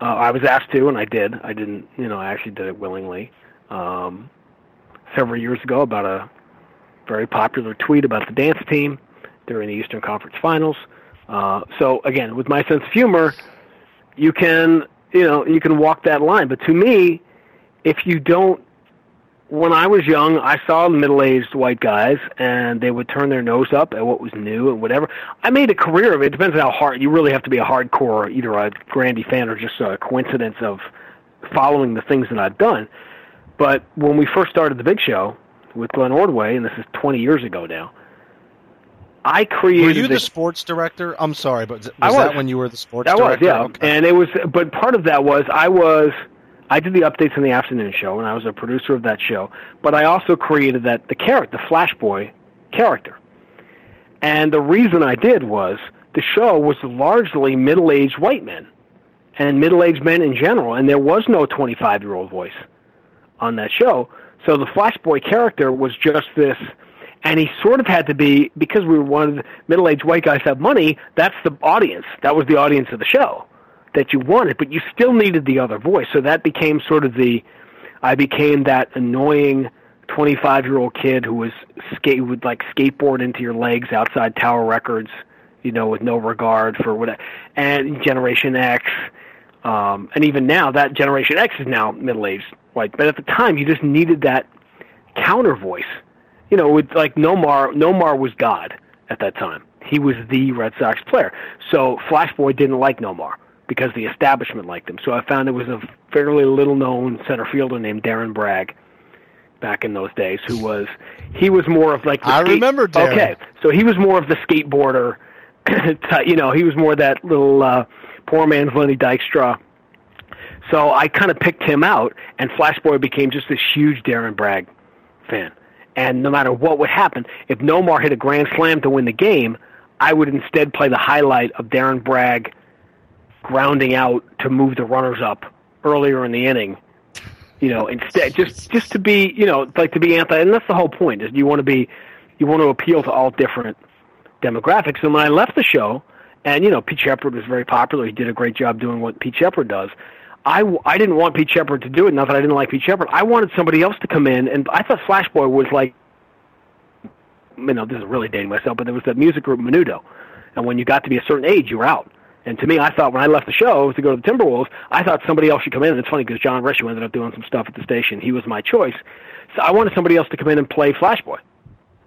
Uh, I was asked to, and I did. I didn't, you know, I actually did it willingly. Um, several years ago, about a very popular tweet about the dance team during the Eastern Conference Finals. Uh, so again, with my sense of humor, you can, you know, you can walk that line. But to me, if you don't when I was young, I saw middle-aged white guys, and they would turn their nose up at what was new and whatever. I made a career of it. It depends on how hard. You really have to be a hardcore, either a Grande fan or just a coincidence of following the things that I've done. But when we first started the Big Show with Glenn Ordway, and this is 20 years ago now, I created. Were you the, the sports director? I'm sorry, but was, I was. that when you were the sports director? was, yeah. Okay. And it was, but part of that was I was, I did the updates on the afternoon show, and I was a producer of that show. But I also created that the character, the Flash Boy character. And the reason I did was the show was largely middle-aged white men, and middle-aged men in general, and there was no 25-year-old voice on that show. So the Flash Boy character was just this and he sort of had to be because we were one of the middle-aged white guys have money. That's the audience. That was the audience of the show that you wanted, but you still needed the other voice. So that became sort of the. I became that annoying twenty-five-year-old kid who was skate would like skateboard into your legs outside Tower Records, you know, with no regard for what. And Generation X, um, and even now that Generation X is now middle-aged white, but at the time you just needed that counter voice you know, with like Nomar, Nomar was God at that time. He was the Red Sox player. So Flashboy didn't like Nomar because the establishment liked him. So I found there was a fairly little known center fielder named Darren Bragg back in those days who was he was more of like the I skate- remember Darren. Okay. So he was more of the skateboarder <coughs> you know, he was more that little uh poor man's Lenny Dykstra. So I kind of picked him out and Flash Boy became just this huge Darren Bragg fan and no matter what would happen, if Nomar hit a grand slam to win the game, I would instead play the highlight of Darren Bragg grounding out to move the runners up earlier in the inning. You know, instead just just to be, you know, like to be anti and that's the whole point, is you want to be you want to appeal to all different demographics. And when I left the show, and you know, Pete Sheppard was very popular, he did a great job doing what Pete Sheppard does. I, I didn't want Pete Sheppard to do it. Not that I didn't like Pete Sheppard. I wanted somebody else to come in, and I thought Flash Boy was like, you know, this is really dating myself, but there was that music group Menudo, and when you got to be a certain age, you were out. And to me, I thought when I left the show to go to the Timberwolves, I thought somebody else should come in. And it's funny because Jon Rish, who ended up doing some stuff at the station, he was my choice. So I wanted somebody else to come in and play Flash Boy,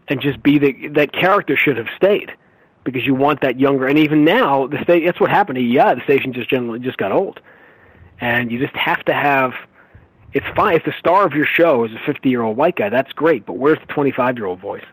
and just be the that character should have stayed because you want that younger. And even now, the state that's what happened yeah, the station just generally just got old and you just have to have it's fine if the star of your show is a 50 year old white guy that's great but where's the 25 year old voice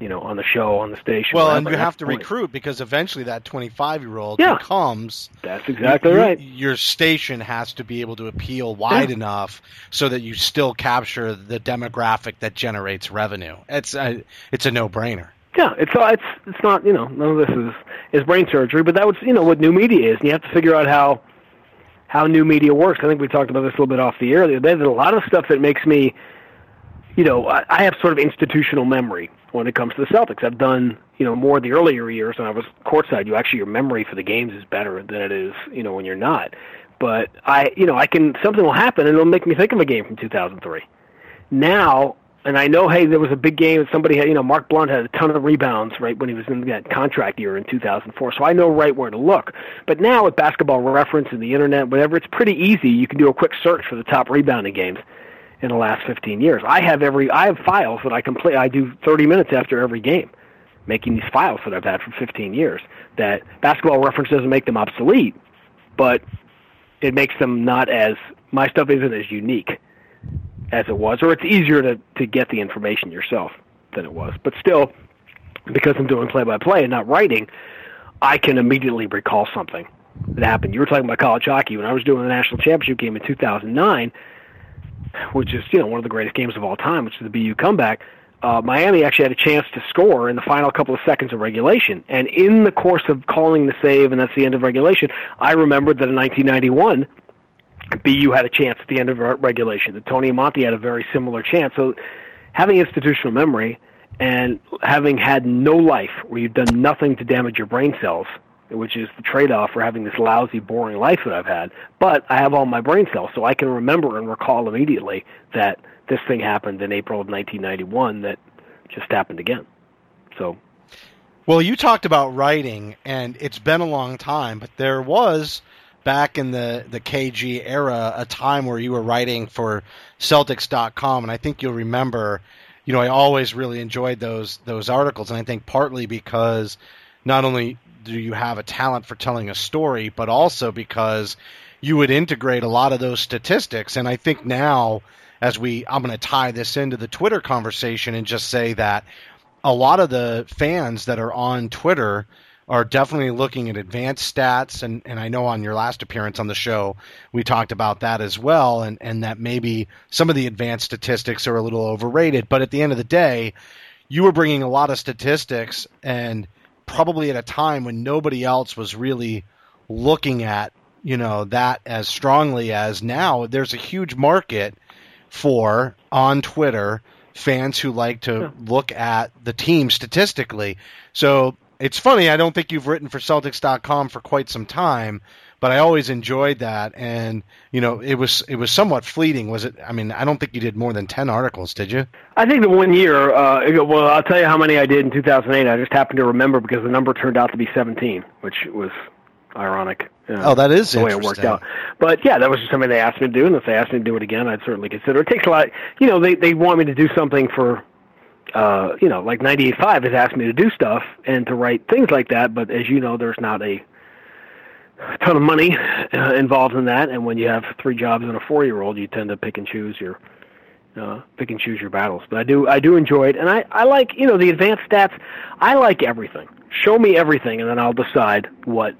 you know on the show on the station Well, and you have to point. recruit because eventually that 25 year old Yeah. becomes. that's exactly you- right Your station has to be able to appeal wide Yeah. enough so that you still capture the demographic that generates revenue. It's a, it's a no brainer. yeah it's uh, it's it's not you know none of this is is brain surgery but that was you know what new media is and you have to figure out how how new media works i think we talked about this a little bit off the air there's a lot of stuff that makes me you know, I, I have sort of institutional memory when it comes to the Celtics. I've done, you know, more the earlier years when I was courtside. You actually your memory for the games is better than it is, you know, when you're not. But I, you know, I can something will happen and it'll make me think of a game from 2003. Now, and I know, hey, there was a big game. That somebody had, you know, Mark Blount had a ton of rebounds right when he was in that contract year in 2004. So I know right where to look. But now with Basketball Reference and the internet, whatever, it's pretty easy. You can do a quick search for the top rebounding games in the last 15 years. I have every I have files that I play. I do 30 minutes after every game, making these files that I've had for 15 years. That basketball reference doesn't make them obsolete, but it makes them not as my stuff isn't as unique as it was, or it's easier to to get the information yourself than it was. But still, because I'm doing play by play and not writing, I can immediately recall something that happened. You were talking about college hockey when I was doing the national championship game in 2009 which is you know one of the greatest games of all time, which is the BU comeback. Uh, Miami actually had a chance to score in the final couple of seconds of regulation, and in the course of calling the save, and that's the end of regulation, I remembered that in 1991 BU had a chance at the end of regulation. That Tony Amonte had a very similar chance. So having institutional memory and having had no life where you've done nothing to damage your brain cells, which is the trade-off for having this lousy, boring life that I've had. But I have all my brain cells, so I can remember and recall immediately that this thing happened in April of 1991 that just happened again. So Well, you talked about writing, and it's been a long time, but there was back in the, the KG era a time where you were writing for Celtics.com, and I think you'll remember, you know, I always really enjoyed those those articles, and I think partly because not only do you have a talent for telling a story, but also because you would integrate a lot of those statistics, and I think now as we I'm going to tie this into the Twitter conversation and just say that a lot of the fans that are on Twitter are definitely looking at advanced stats. And, and I know on your last appearance on the show we talked about that as well and, and that maybe some of the advanced statistics are a little overrated. But at the end of the day you were bringing a lot of statistics and probably at a time when nobody else was really looking at you know that as strongly as now there's a huge market for on Twitter fans who like to look at the team statistically. So it's funny. I don't think you've written for Celtics.com for quite some time, but I always enjoyed that. And you know, it was it was somewhat fleeting. Was it? I mean, I don't think you did more than ten articles, did you? I think the one year. Uh, well, I'll tell you how many I did in 2008. I just happened to remember because the number turned out to be 17, which was ironic. Uh, oh, that is the way it worked out. But yeah, that was just something they asked me to do, and if they asked me to do it again, I'd certainly consider. It takes a lot. You know, they they want me to do something for. Uh, you know, like 98.5 has asked me to do stuff and to write things like that, but as you know, there's not a ton of money uh, involved in that. And when you have three jobs and a four-year-old, you tend to pick and choose your uh, pick and choose your battles. But I do I do enjoy it, and I I like you know the advanced stats. I like everything. Show me everything, and then I'll decide what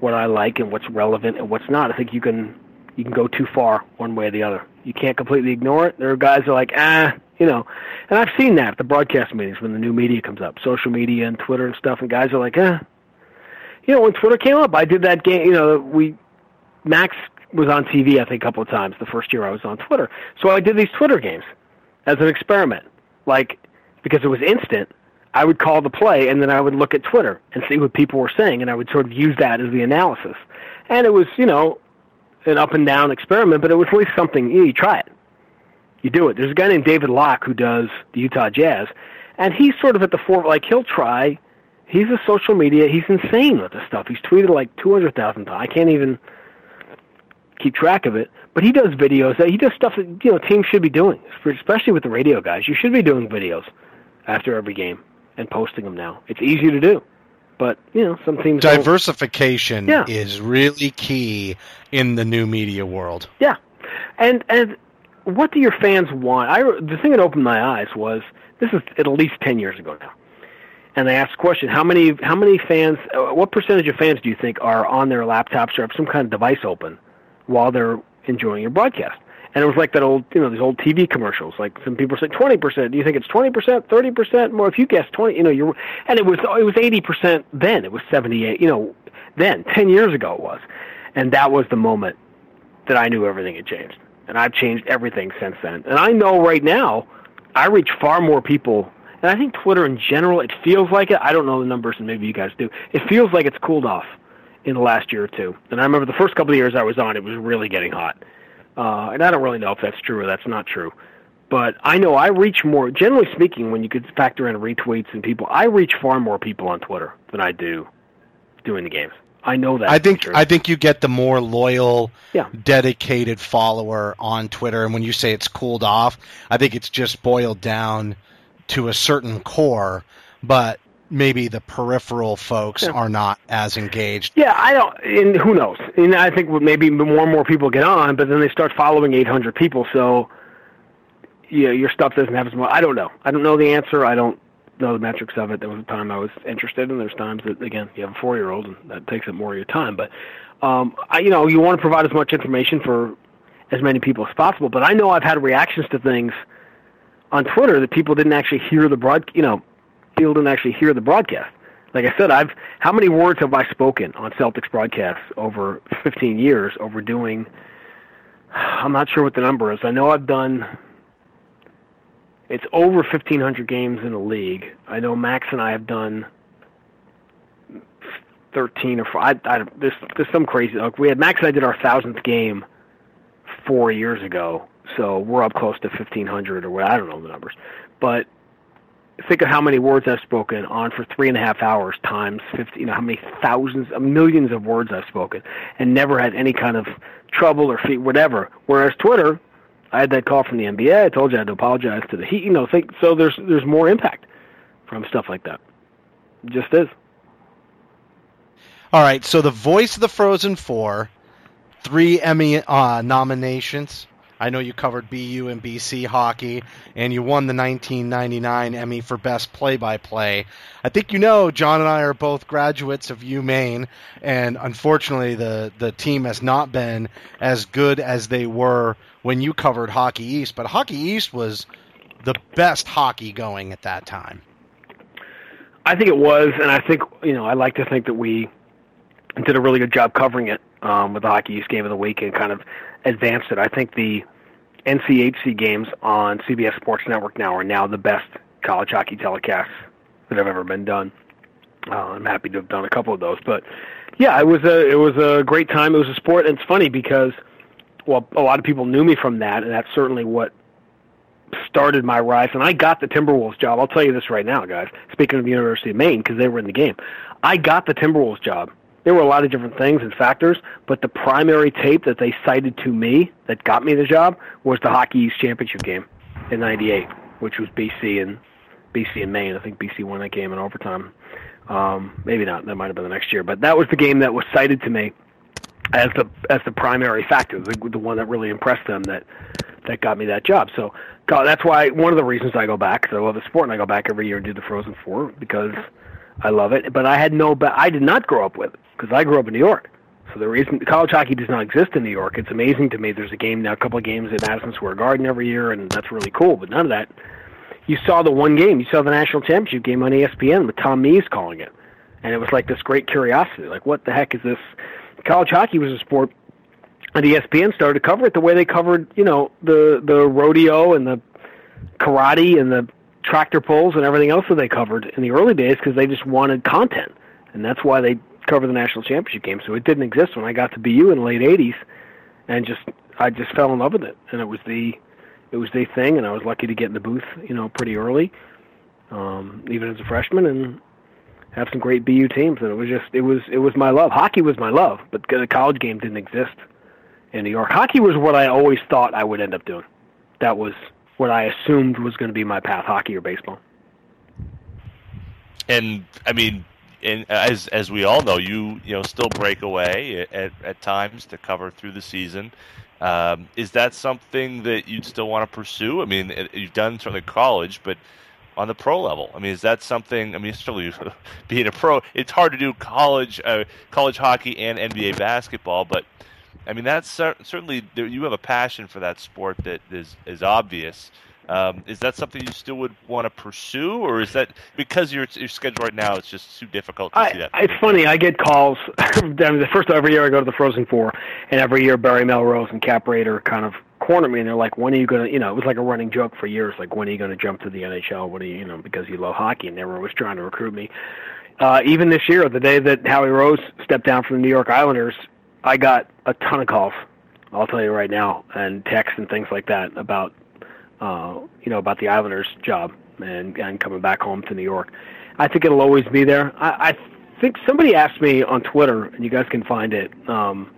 what I like and what's relevant and what's not. I think you can you can go too far one way or the other. You can't completely ignore it. There are guys that are like, ah, you know, and I've seen that at the broadcast meetings when the new media comes up, social media and Twitter and stuff, and guys are like, ah, you know, when Twitter came up, I did that game. You know, we Max was on TV I think a couple of times the first year I was on Twitter, so I did these Twitter games as an experiment, like because it was instant. I would call the play and then I would look at Twitter and see what people were saying and I would sort of use that as the analysis. And it was, you know, an up and down experiment, but it was at least something, you, know, you try it. You do it. There's a guy named David Locke who does the Utah Jazz, and he's sort of at the fore, like he'll try, he's a social media, he's insane with this stuff. He's tweeted like 200,000 times. I can't even keep track of it, but he does videos, that he does stuff that, you know, teams should be doing, especially with the radio guys. You should be doing videos after every game and posting them now. It's easy to do. But, you know, some teams Diversification Yeah. is really key in the new media world. Yeah, and and what do your fans want? I the thing that opened my eyes was this is at least ten years ago now, and they asked the question: How many how many fans? uh, What percentage of fans do you think are on their laptops or have some kind of device open while they're enjoying your broadcast? And it was like that old, you know, these old TV commercials. Like some people say twenty percent. Do you think it's twenty percent, thirty percent more? If you guess twenty, you know, you're. And it was it was eighty percent then. It was seventy eight. You know, then ten years ago it was, and that was the moment that I knew everything had changed. And I've changed everything since then. And I know right now I reach far more people. And I think Twitter in general, it feels like it. I don't know the numbers, and maybe you guys do. It feels like it's cooled off in the last year or two. And I remember the first couple of years I was on, it was really getting hot. Uh, and I don't really know if that's true or that's not true. But I know I reach more, generally speaking, when you could factor in retweets and people, I reach far more people on Twitter than I do doing the games. I know that. I think I think you get the more loyal, Yeah. dedicated follower on Twitter. And when you say it's cooled off, I think it's just boiled down to a certain core, but maybe the peripheral folks Yeah. are not as engaged. Yeah, I don't. And who knows? And I think maybe more and more people get on, but then they start following 800 people. So, yeah, your stuff doesn't have as much. I don't know. I don't know the answer. I don't know the metrics of it. There was a time I was interested, and there's times that again you have a four year old, and that takes up more of your time. But, um, I, you know, you want to provide as much information for as many people as possible. But I know I've had reactions to things on Twitter that people didn't actually hear the broad. You know, people didn't actually hear the broadcast. Like I said, I've how many words have I spoken on Celtics broadcasts over 15 years over doing I'm not sure what the number is. I know I've done. It's over 1,500 games in the league. I know Max and I have done 13 or. I, I, there's there's some crazy. Like we had Max and I did our thousandth game four years ago, so we're up close to 1,500 or what. I don't know the numbers, but think of how many words I've spoken on for three and a half hours times 50, you know, how many thousands, uh, millions of words I've spoken and never had any kind of trouble or fee, whatever. Whereas Twitter, I had that call from the NBA. I told you I had to apologize to the Heat. You know, think so. There's there's more impact from stuff like that. It just is. All right, so the voice of the Frozen Four, three Emmy uh, nominations. I know you covered BU and BC hockey, and you won the 1999 Emmy for Best Play-by-Play. I think you know John and I are both graduates of UMaine, and unfortunately, the the team has not been as good as they were when you covered Hockey East. But Hockey East was the best hockey going at that time. I think it was, and I think you know I like to think that we did a really good job covering it um, with the Hockey East game of the week and kind of advanced it. I think the NCHC games on CBS Sports Network now are now the best college hockey telecasts that have ever been done. Uh, I'm happy to have done a couple of those, but yeah, it was a it was a great time. It was a sport, and it's funny because well, a lot of people knew me from that, and that's certainly what started my rise. And I got the Timberwolves job. I'll tell you this right now, guys. Speaking of the University of Maine, because they were in the game, I got the Timberwolves job there were a lot of different things and factors, but the primary tape that they cited to me that got me the job was the Hockey East Championship game in '98, which was BC and BC and Maine. I think BC won that game in overtime. Um, maybe not. That might have been the next year, but that was the game that was cited to me as the as the primary factor, the, the one that really impressed them that that got me that job. So God, that's why one of the reasons I go back. I love the sport, and I go back every year and do the Frozen Four because I love it. But I had no, but I did not grow up with it because I grew up in New York. So the reason college hockey does not exist in New York, it's amazing to me. There's a game now, a couple of games at Madison Square Garden every year, and that's really cool. But none of that. You saw the one game. You saw the national championship game on ESPN with Tom Mees calling it, and it was like this great curiosity. Like, what the heck is this? College hockey was a sport, and ESPN started to cover it the way they covered, you know, the the rodeo and the karate and the tractor pulls and everything else that they covered in the early days because they just wanted content, and that's why they cover the national championship game. So it didn't exist when I got to BU in the late '80s, and just I just fell in love with it, and it was the it was the thing, and I was lucky to get in the booth, you know, pretty early, um, even as a freshman, and have some great BU teams. And it was just it was it was my love. Hockey was my love, but the college game didn't exist in New York. Hockey was what I always thought I would end up doing. That was what I assumed was going to be my path: hockey or baseball. And I mean, and as as we all know, you you know still break away at, at times to cover through the season. Um, is that something that you'd still want to pursue? I mean, you've done certainly college, but on the pro level, I mean, is that something? I mean, <laughs> certainly <laughs> being a pro, it's hard to do college uh, college hockey and NBA basketball, but I mean, that's certainly you have a passion for that sport that is is obvious. Um, is that something you still would want to pursue, or is that because your your schedule right now it's just too difficult to I, see that? It's funny. I get calls. <laughs> I mean, the first every year I go to the Frozen Four, and every year Barry Melrose and Cap Raeder kind of corner me, and they're like, "When are you going to?" You know, it was like a running joke for years. Like, when are you going to jump to the NHL? What are you, you know, because you love hockey, and everyone was trying to recruit me. Uh, even this year, the day that Howie Rose stepped down from the New York Islanders, I got a ton of calls. I'll tell you right now, and texts and things like that about uh, you know, about the Islanders' job and and coming back home to New York. I think it'll always be there. I, I think somebody asked me on Twitter, and you guys can find it. Um,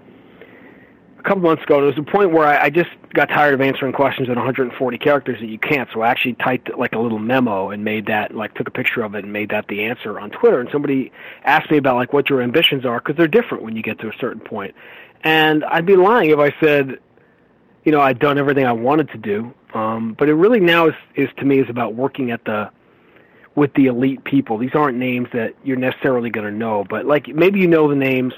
a couple months ago, there was a point where I, I just got tired of answering questions in 140 characters that you can't. So I actually typed like a little memo and made that, like, took a picture of it and made that the answer on Twitter. And somebody asked me about like what your ambitions are because they're different when you get to a certain point. And I'd be lying if I said, you know, I'd done everything I wanted to do. Um, but it really now is, is to me is about working at the with the elite people. These aren't names that you're necessarily going to know, but like maybe you know the names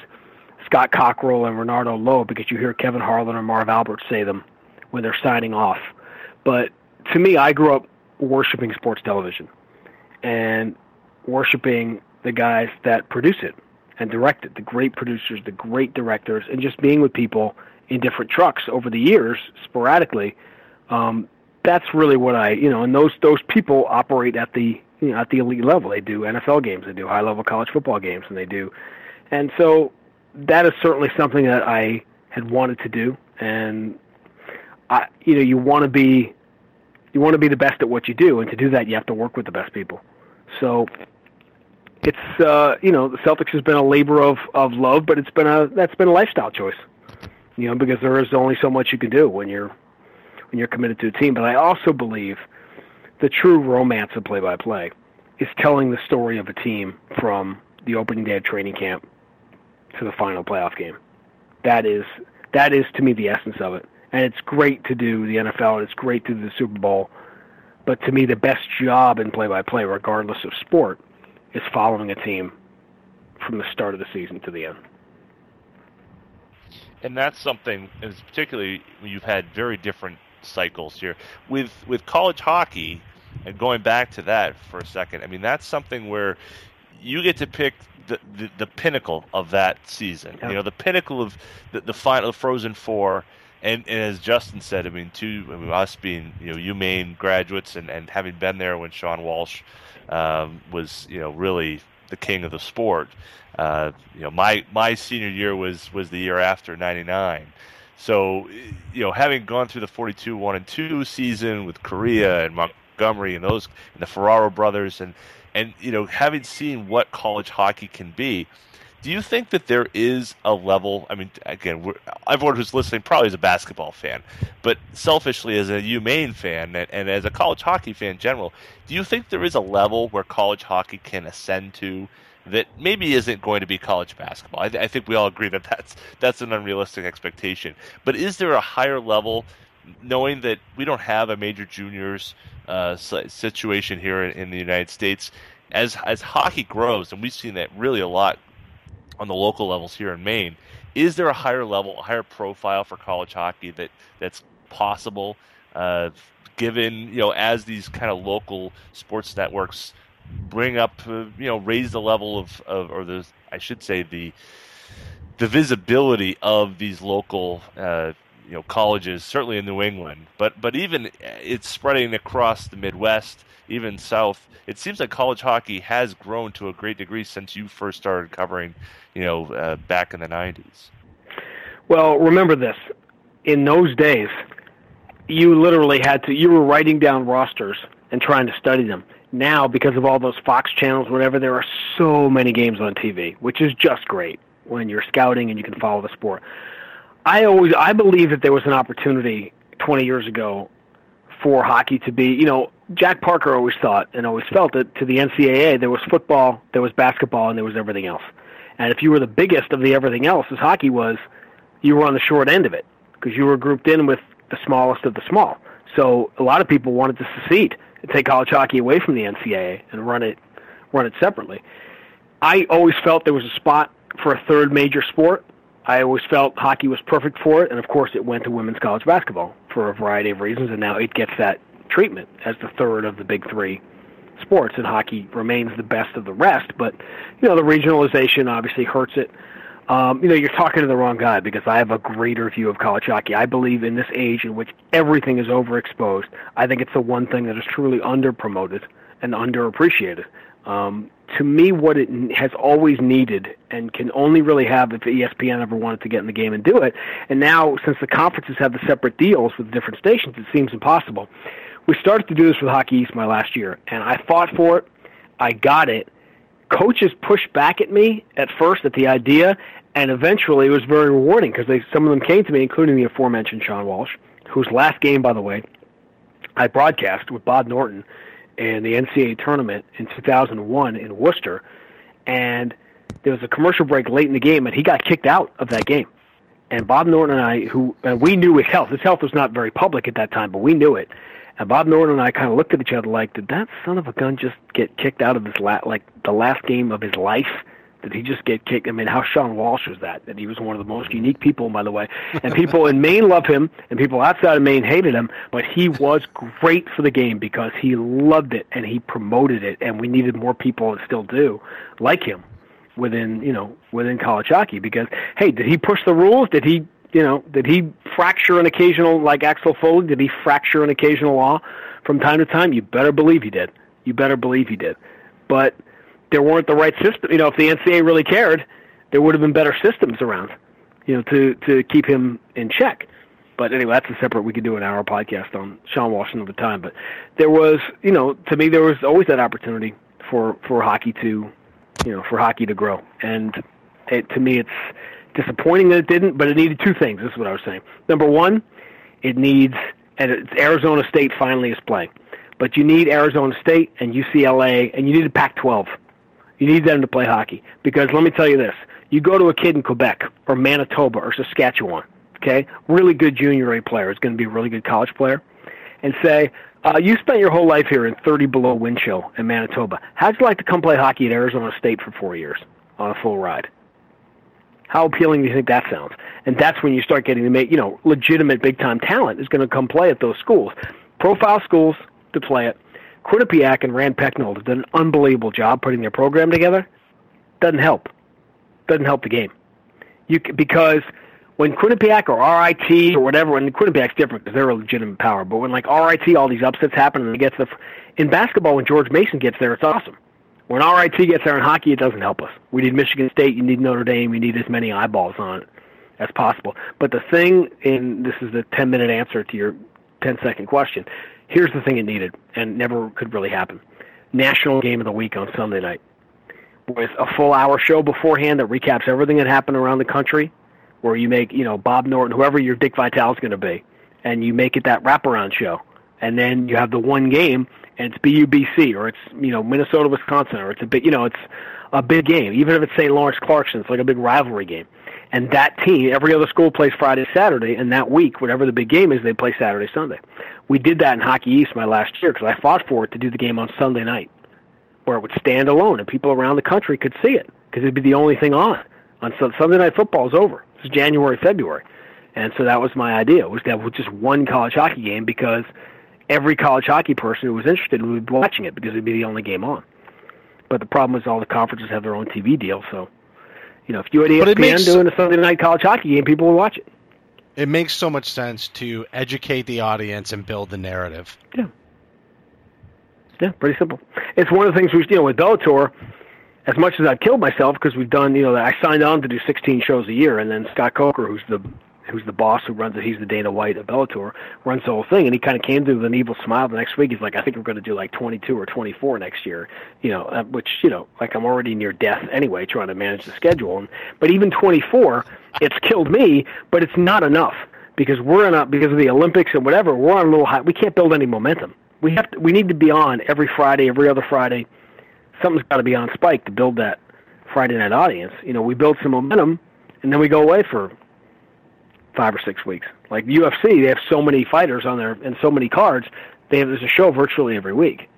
Scott Cockrell and Renardo Lowe because you hear Kevin Harlan or Marv Albert say them when they're signing off. But to me, I grew up worshiping sports television and worshiping the guys that produce it and direct it, the great producers, the great directors, and just being with people in different trucks over the years, sporadically. Um, that's really what I, you know, and those those people operate at the you know, at the elite level. They do NFL games, they do high level college football games, and they do, and so that is certainly something that I had wanted to do, and I, you know, you want to be you want to be the best at what you do, and to do that, you have to work with the best people. So it's uh, you know the Celtics has been a labor of of love, but it's been a that's been a lifestyle choice. You know, because there is only so much you can do when you're when you're committed to a team. But I also believe the true romance of play by play is telling the story of a team from the opening day of training camp to the final playoff game. That is that is to me the essence of it. And it's great to do the NFL and it's great to do the Super Bowl. But to me the best job in play by play, regardless of sport, is following a team from the start of the season to the end. And that's something, as particularly you've had very different cycles here with with college hockey. And going back to that for a second, I mean that's something where you get to pick the, the, the pinnacle of that season. Yeah. You know, the pinnacle of the, the final Frozen Four. And, and as Justin said, I mean, two I mean, us being you know UMaine graduates and, and having been there when Shawn Walsh um, was you know really the king of the sport. Uh, you know, my my senior year was was the year after '99. So, you know, having gone through the 42 1 and 2 season with Kariya and Montgomery and those, and the Ferraro brothers, and, and, you know, having seen what college hockey can be, do you think that there is a level? I mean, again, everyone who's listening probably is a basketball fan, but selfishly, as a UMaine fan and, and as a college hockey fan in general, do you think there is a level where college hockey can ascend to that maybe isn't going to be college basketball. I, th- I, think we all agree that that's that's an unrealistic expectation. But is there a higher level, knowing that we don't have a major juniors uh, situation here in, in, the United States, as as hockey grows, and we've seen that really a lot on the local levels here in Maine. Is there a higher level, a higher profile for college hockey that that's possible? Uh, given you know as these kind of local sports networks bring up, uh, you know, raise the level of, of, or the, I should say, the the visibility of these local, uh, you know, colleges, certainly in New England, but but even uh, it's spreading across the Midwest, even South. It seems like college hockey has grown to a great degree since you first started covering, you know, uh, back in the '90s. Well, remember this: in those days, you literally had to. You were writing down rosters and trying to study them now because of all those Fox channels, whatever, there are so many games on TV, which is just great when you're scouting and you can follow the sport. I always I believe that there was an opportunity 20 years ago for hockey to be, you know, Jack Parker always thought and always felt that to the NCAA there was football, there was basketball, and there was everything else. And if you were the biggest of the everything else, as hockey was, you were on the short end of it because you were grouped in with the smallest of the small. So a lot of people wanted to secede take college hockey away from the NCAA and run it run it separately. I always felt there was a spot for a third major sport. I always felt hockey was perfect for it, and of course, it went to women's college basketball for a variety of reasons, and now it gets that treatment as the third of the big three sports, and hockey remains the best of the rest. But you know, the regionalization obviously hurts it. Um, you know, you're talking to the wrong guy because I have a greater view of college hockey. I believe in this age in which everything is overexposed. I think it's the one thing that is truly underpromoted and underappreciated. Um, to me, what it has always needed and can only really have if ESPN ever wanted to get in the game and do it. And now, since the conferences have the separate deals with different stations, it seems impossible. We started to do this with Hockey East my last year, and I fought for it. I got it, coaches pushed back at me at first at the idea, and eventually it was very rewarding because some of them came to me, including the aforementioned Shawn Walsh, whose last game, by the way, I broadcast with Bob Norton in the NCAA tournament in 2001 in Worcester, and there was a commercial break late in the game, and he got kicked out of that game. And Bob Norton and I, who and we knew his health, his health was not very public at that time, but we knew it. And Bob Norton and I kind of looked at each other like, did that son of a gun just get kicked out of his la- like the last game of his life? Did he just get kicked? I mean, how Shawn Walsh was that? That he was one of the most unique people, by the way. And people in Maine love him, and people outside of Maine hated him. But he was great for the game because he loved it and he promoted it, and we needed more people, and still do, like him within you know within college hockey. Because hey, did he push the rules? Did he You know, did he fracture an occasional like Axel Foley? Did he fracture an occasional law from time to time? You better believe he did. You better believe he did. But there weren't the right system. You know, if the NCAA really cared, there would have been better systems around. You know, to to keep him in check. But anyway, that's a separate. We could do an hour podcast on Sean Washington the time. But there was, you know, to me, there was always that opportunity for for hockey to, you know, for hockey to grow. And it, to me, it's disappointing that it didn't. But it needed two things. This is what I was saying. Number one, it needs, and it's Arizona State finally is playing. But you need Arizona State and UCLA, and you need a Pac-12. You need them to play hockey because let me tell you this: you go to a kid in Quebec or Manitoba or Saskatchewan okay, really good junior A player is going to be a really good college player, and say, uh, you spent your whole life here in 30 below wind chill in Manitoba. How'd you like to come play hockey at Arizona State for four years on a full ride? How appealing do you think that sounds? And that's when you start getting to make, you know, legitimate big time talent is going to come play at those schools. Profile schools to play it. Quinnipiac and Rand Pecknold have done an unbelievable job putting their program together. Doesn't help. Doesn't help the game. You because when Quinnipiac or RIT or whatever, and Quinnipiac's different because they're a legitimate power, but when like RIT, all these upsets happen and it gets the in basketball when George Mason gets there, it's awesome. When RIT gets there in hockey, it doesn't help us. We need Michigan State, you need Notre Dame, we need as many eyeballs on it as possible. But the thing, and this is the 10 minute answer to your 10 second question. Here's the thing it needed, and never could really happen. National game of the week on Sunday night with a full hour show beforehand that recaps everything that happened around the country where you make, you know, Bob Norton, whoever your Dick Vitale is going to be, and you make it that wraparound show. And then you have the one game, and it's BUBC, or it's, you know, Minnesota, Wisconsin, or it's a big, you know, it's a big game. Even if it's St. Lawrence Clarkson, it's like a big rivalry game. And that team, every other school plays Friday, Saturday, and that week, whatever the big game is, they play Saturday, Sunday. We did that in Hockey East my last year because I fought for it to do the game on Sunday night, where it would stand alone and people around the country could see it because it'd be the only thing on. On Sunday night football is over. It's January, February. And so that was my idea, was to have just one college hockey game because every college hockey person who was interested would be watching it because it'd be the only game on. But the problem is all the conferences have their own TV deal, so you know, if you had ESPN makes, doing a Sunday night college hockey game, people would watch it. It makes so much sense to educate the audience and build the narrative. Yeah. Yeah, pretty simple. It's one of the things we, you know, with Bellator, as much as I've killed myself because we've done, you know, I signed on to do 16 shows a year, and then Scott Coker, who's the who's the boss who runs it, he's the Dana White of Bellator, runs the whole thing, and he kind of came to with an evil smile the next week. He's like, I think we're going to do like 22 or 24 next year, you know, uh, which you know, like I'm already near death anyway, trying to manage the schedule, and but even 24, it's killed me, but it's not enough because we're not because of the Olympics and whatever. We're on a little high. We can't build any momentum. We have to. We need to be on every Friday, every other Friday something's got to be on spike to build that Friday night audience. You know, we build some momentum, and then we go away for five or six weeks. Like UFC, they have so many fighters on there and so many cards. They have there's a show virtually every week.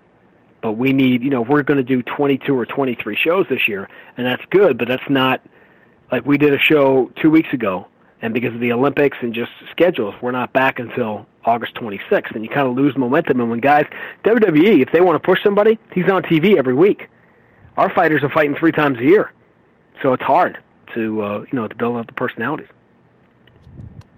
But we need, you know, we're going to do 22 or 23 shows this year, and that's good. But that's not like we did a show two weeks ago, and because of the Olympics and just schedules, we're not back until August 26th, and you kind of lose momentum. And when guys, WWE, if they want to push somebody, he's on TV every week. Our fighters are fighting three times a year, so it's hard to uh, you know to build up the personalities.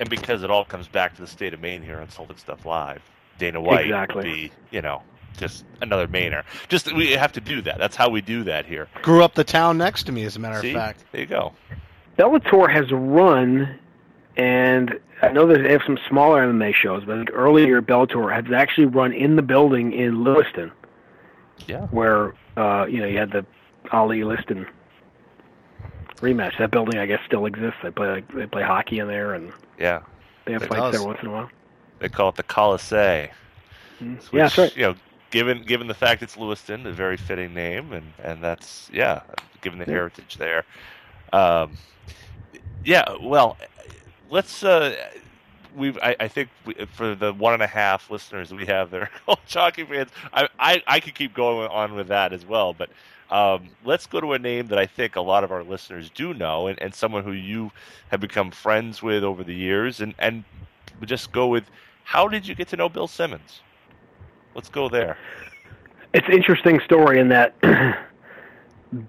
And because it all comes back to the state of Maine here on Celtic Stuff Live, Dana White exactly. would be you know just another Mainer. Just we have to do that. That's how we do that here. Grew up the town next to me, as a matter See? of fact. There you go. Bellator has run, and I know that they have some smaller MMA shows, but I think earlier Bellator has actually run in the building in Lewiston. Yeah. Where uh, you know you had the Ali Liston rematch. That building, I guess, still exists. They play they play hockey in there, and yeah, they have fights there once in a while. They call it the Colisee. Mhm. Which, Yeah, that's right. You know, given given the fact it's Lewiston, a very fitting name, and and that's yeah, given the Yeah. heritage there. Um, yeah, well, let's. Uh, we've I, I think we, for the one and a half listeners we have there, college hockey fans, I, I I could keep going on with that as well, but. Um, let's go to a name that I think a lot of our listeners do know, and, and someone who you have become friends with over the years, and and just go with how did you get to know Bill Simmons? Let's go there. It's an interesting story in that <clears throat>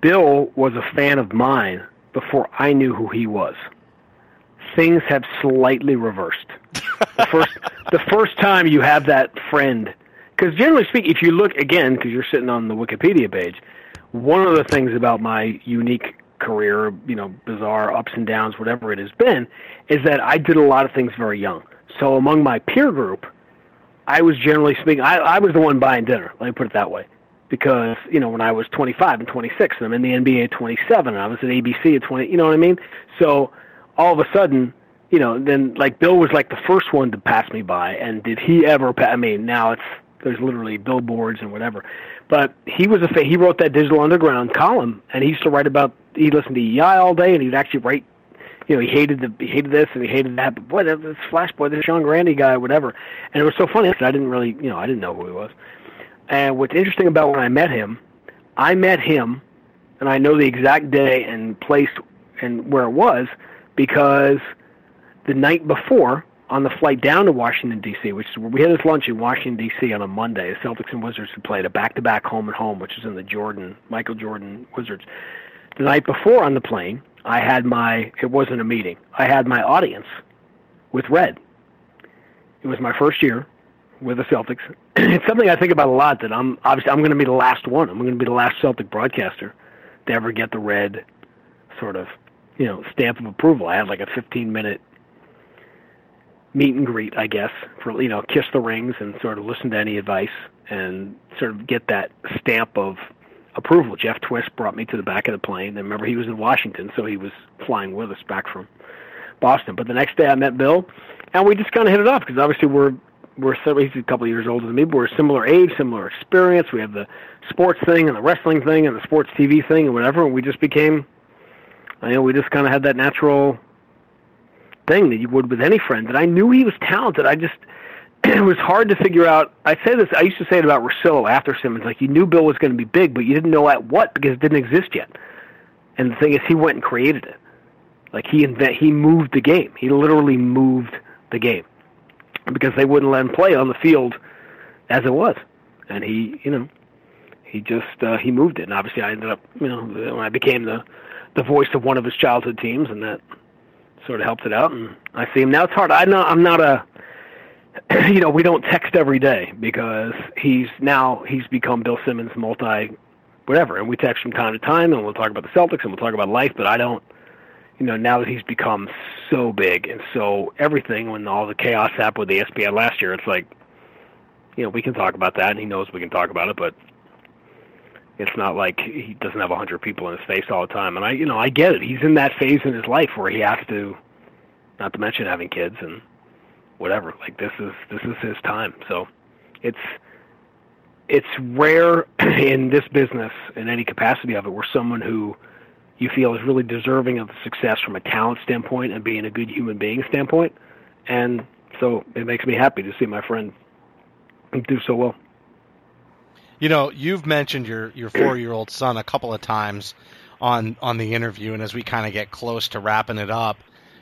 Bill was a fan of mine before I knew who he was. things have slightly reversed. the first <laughs> the first time you have that friend, because generally speaking, if you look again, because you're sitting on the Wikipedia page, one of the things about my unique career, you know, bizarre ups and downs, whatever it has been, is that I did a lot of things very young. So among my peer group, I was generally speaking, I, I was the one buying dinner. Let me put it that way, because you know when I was 25 and 26, and I'm in the NBA at 27, and I was at ABC at 20. You know what I mean? So all of a sudden, you know, then like Bill was like the first one to pass me by, and did he ever? Pa- I mean, now it's there's literally billboards and whatever, but he was a fa- he wrote that Digital Underground column, and he used to write about he listened to EI all day, and he'd actually write. You know, he hated the he hated this and he hated that, but boy, that- this Flash boy, this Sean Grande guy, whatever. And it was so funny because I didn't really, you know, I didn't know who he was. And what's interesting about when I met him, I met him, and I know the exact day and place and where it was because the night before on the flight down to Washington D.C., which is where we had this lunch in Washington D.C. on a Monday. The Celtics and Wizards had played a back-to-back home and home, which is in the Jordan Michael Jordan Wizards. The night before on the plane, I had my it wasn't a meeting. I had my audience with Red. It was my first year with the Celtics. <clears throat> it's something I think about a lot. That I'm obviously I'm going to be the last one. I'm going to be the last Celtic broadcaster to ever get the Red sort of you know stamp of approval. I had like a 15 minute meet and greet, I guess, for you know kiss the rings and sort of listen to any advice and sort of get that stamp of approval. Jeff Twiss brought me to the back of the plane. And remember, he was in Washington, so he was flying with us back from Boston. But the next day, I met Bill, and we just kind of hit it off because obviously we're we're he's a couple of years older than me, but we're similar age, similar experience. We have the sports thing and the wrestling thing and the sports TV thing and whatever. And we just became, I you know, we just kind of had that natural thing that you would with any friend. And I knew he was talented. I just <clears throat> it was hard to figure out. I say this. I used to say it about Russillo after Simmons. Like you knew Bill was going to be big, but you didn't know at what because it didn't exist yet. And the thing is, he went and created it. Like he invent, he moved the game. He literally moved the game because they wouldn't let him play on the field as it was, and he, you know, he just uh, he moved it. And obviously, I ended up, you know, I became the the voice of one of his childhood teams, and that sort of helped it out. And I see him now. It's hard. I'm not. I'm not a. <clears throat> You know, we don't text every day because he's now he's become Bill Simmons multi, whatever, and we text from time to time, and we'll talk about the Celtics and we'll talk about life. But I don't. You know, now that he's become so big and so everything, when all the chaos happened with the ESPN last year, it's like, you know, we can talk about that, and he knows we can talk about it, but it's not like he doesn't have a hundred people in his face all the time. And I, you know, I get it. He's in that phase in his life where he has to, not to mention having kids and whatever. Like this is this is his time. So it's it's rare <clears throat> in this business in any capacity of it where someone who you feel is really deserving of the success from a talent standpoint and being a good human being standpoint. And so it makes me happy to see my friend do so well. You know, you've mentioned your your four year old son a couple of times on on the interview, and as we kind of get close to wrapping it up,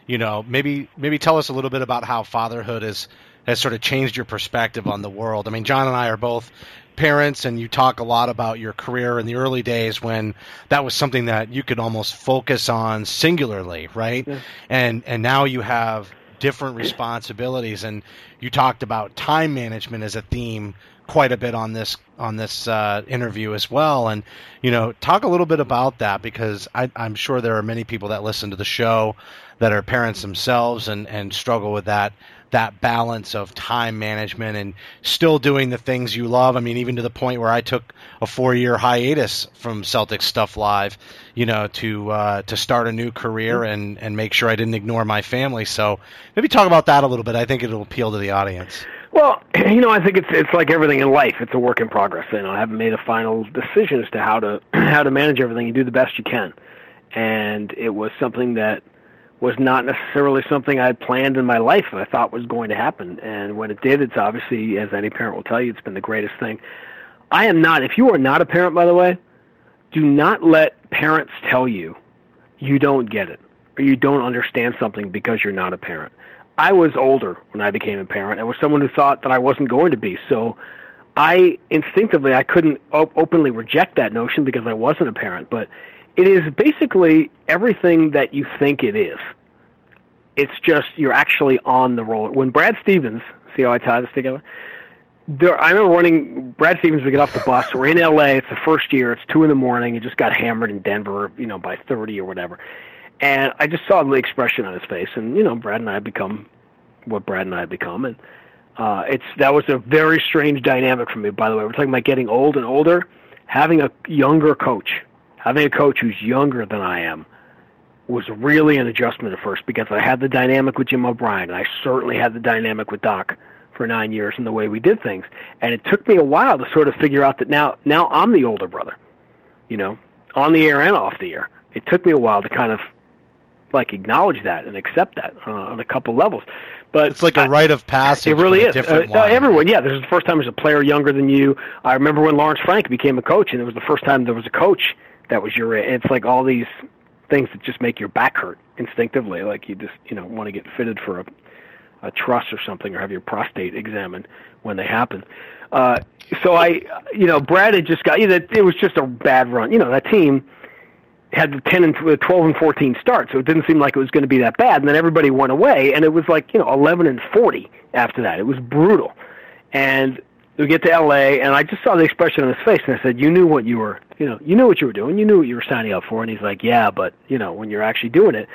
you know, maybe maybe tell us a little bit about how fatherhood has has sort of changed your perspective on the world. I mean, John and I are both parents, and you talk a lot about your career in the early days when that was something that you could almost focus on singularly, right? Yeah. And and now you have different responsibilities, and you talked about time management as a theme quite a bit on this on this uh, interview as well. And you know, talk a little bit about that because I, I'm sure there are many people that listen to the show that are parents themselves and and struggle with that that balance of time management and still doing the things you love. I mean, even to the point where I took a four year hiatus from Celtic Stuff Live, you know, to uh, to start a new career and and make sure I didn't ignore my family. So maybe talk about that a little bit. I think it'll appeal to the audience. Well, <clears throat> you know, I think it's it's like everything in life. It's a work in progress. You know, I haven't made a final decision as to how to <clears throat> how to manage everything. You do the best you can, and it was something that was not necessarily something I had planned in my life. I thought was going to happen, and when it did, it's obviously, as any parent will tell you, it's been the greatest thing. I am not. If you are not a parent, by the way, do not let parents tell you you don't get it or you don't understand something because you're not a parent. I was older when I became a parent. I was someone who thought that I wasn't going to be. So I instinctively I couldn't op- openly reject that notion because I wasn't a parent. But it is basically everything that you think it is. it's just you're actually on the roller. When Brad Stevens, see how I tie this together? There, I remember running Brad Stevens. We get off the bus. We're in L.A. It's the first year. It's two in the morning. He just got hammered in Denver, you know, by 30 or whatever. And I just saw the expression on his face. And you know, Brad and I become what Brad and I become, and uh, it's that was a very strange dynamic for me. By the way, we're talking about getting old and older. Having a younger coach, having a coach who's younger than I am, was really an adjustment at first because I had the dynamic with Jim O'Brien, and I certainly had the dynamic with Doc for nine years and the way we did things. And it took me a while to sort of figure out that now now I'm the older brother, you know, on the air and off the air. It took me a while to kind of like acknowledge that and accept that uh, on a couple levels. But It's like a rite of passage. it really is. Uh, uh, everyone, yeah. This is the first time as a player younger than you. I remember when Lawrence Frank became a coach, and it was the first time there was a coach that was your. It's like all these things that just make your back hurt instinctively. Like you just you know want to get fitted for a a truss or something, or have your prostate examined when they happen. Uh, so I, you know, Brad had just got. You know, it was just a bad run. You know, that team had the 10 and uh, 12 and 14 start, so it didn't seem like it was going to be that bad. And then everybody went away, and it was like you know 11 and 40 after that. It was brutal. And we get to L.A., and I just saw the expression on his face, and I said, "You knew what you were, you know, you knew what you were doing. You knew what you were signing up for." And he's like, "Yeah, but you know, when you're actually doing it,"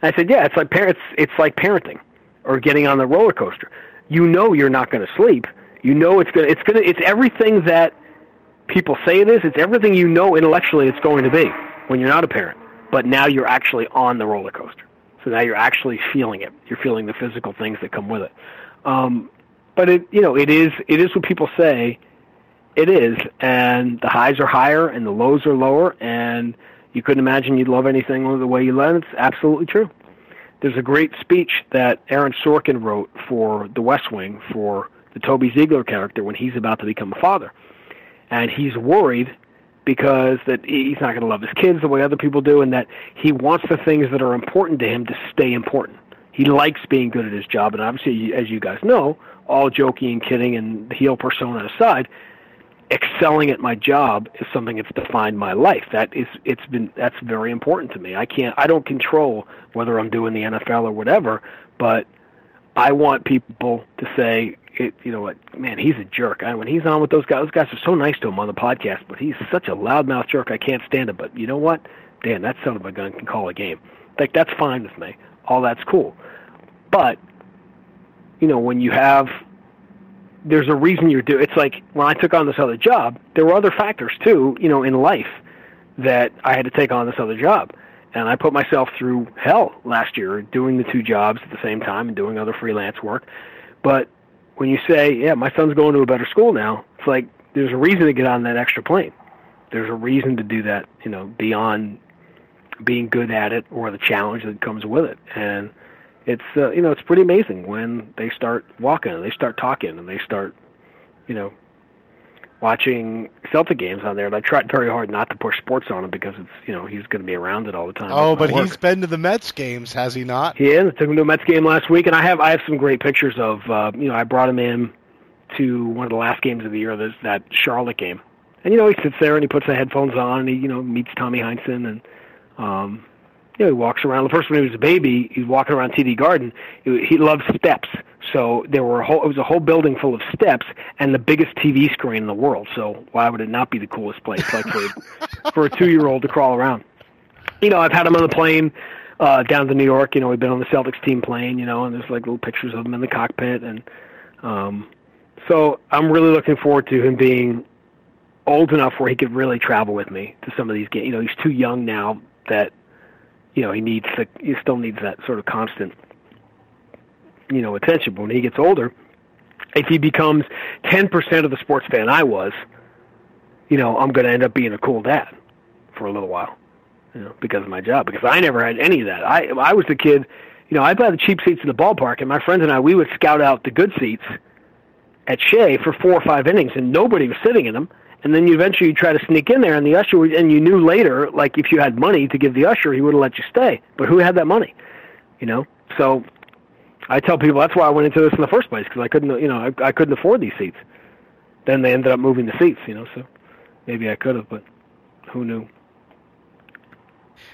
and I said, "Yeah, it's like parents. It's like parenting, or getting on the roller coaster. You know you're not going to sleep. You know it's gonna, it's gonna, it's everything that." people say it is. It's everything you know intellectually it's going to be when you're not a parent. But now you're actually on the roller coaster. So now you're actually feeling it. You're feeling the physical things that come with it. Um, but it, you know, it is it is what people say it is, and the highs are higher and the lows are lower, and you couldn't imagine you'd love anything the way you love. It's absolutely true. There's a great speech that Aaron Sorkin wrote for The West Wing for the Toby Ziegler character when he's about to become a father and he's worried because that he's not going to love his kids the way other people do, and that he wants the things that are important to him to stay important. He likes being good at his job, and obviously, as you guys know, all joking and kidding and heel persona aside, excelling at my job is something that's defined my life. That is, it's been that's very important to me. I can't, I don't control whether I'm doing the NFL or whatever, but I want people to say, it, you know what, man, he's a jerk. I, when he's on with those guys, those guys are so nice to him on the podcast, but he's such a loudmouth jerk. I can't stand him. But you know what, Dan, that son of a gun can call a game. Like that's fine with me. All that's cool. But you know, when you have, there's a reason you're doing. It's like when I took on this other job, there were other factors too. You know, in life that I had to take on this other job. And I put myself through hell last year doing the two jobs at the same time and doing other freelance work. But when you say, yeah, my son's going to a better school now, it's like there's a reason to get on that extra plane. There's a reason to do that, you know, beyond being good at it or the challenge that comes with it. And it's, uh, you know, it's pretty amazing when they start walking and they start talking and they start, you know, watching Celtic games on there. And I tried very hard not to push sports on him because it's, you know, he's going to be around it all the time. Oh, but work. he's been to the Mets games, has he not? He is. I took him to a Mets game last week, and I have I have some great pictures of uh, you know I brought him in to one of the last games of the year, this that Charlotte game, and you know he sits there and he puts the headphones on and he you know meets Tommy Heinsohn and um, you know he walks around. The first when he was a baby, he's walking around TD Garden. He, he loves steps, so there were a whole it was a whole building full of steps and the biggest TV screen in the world. So why would it not be the coolest place like for <laughs> for a two year old to crawl around? you know, I've had him on the plane uh, down to New York. You know, we've been on the Celtics team plane. You know, and there's like little pictures of him in the cockpit, and um, so I'm really looking forward to him being old enough where he could really travel with me to some of these games. You know, he's too young now that you know he needs the he still needs that sort of constant you know attention. But when he gets older, if he becomes 10% of the sports fan I was, you know, I'm going to end up being a cool dad for a little while you know, because of my job. Because I never had any of that. I I was the kid, you know, I buy the cheap seats in the ballpark, and my friends and I we would scout out the good seats at Shea for four or five innings, and nobody was sitting in them. And then you eventually try to sneak in there, and the usher, and you knew later, like if you had money to give the usher, he would have let you stay. But who had that money? You know, so I tell people that's why I went into this in the first place because I couldn't, you know, I, I couldn't afford these seats. Then they ended up moving the seats, you know, so maybe I could have, but who knew?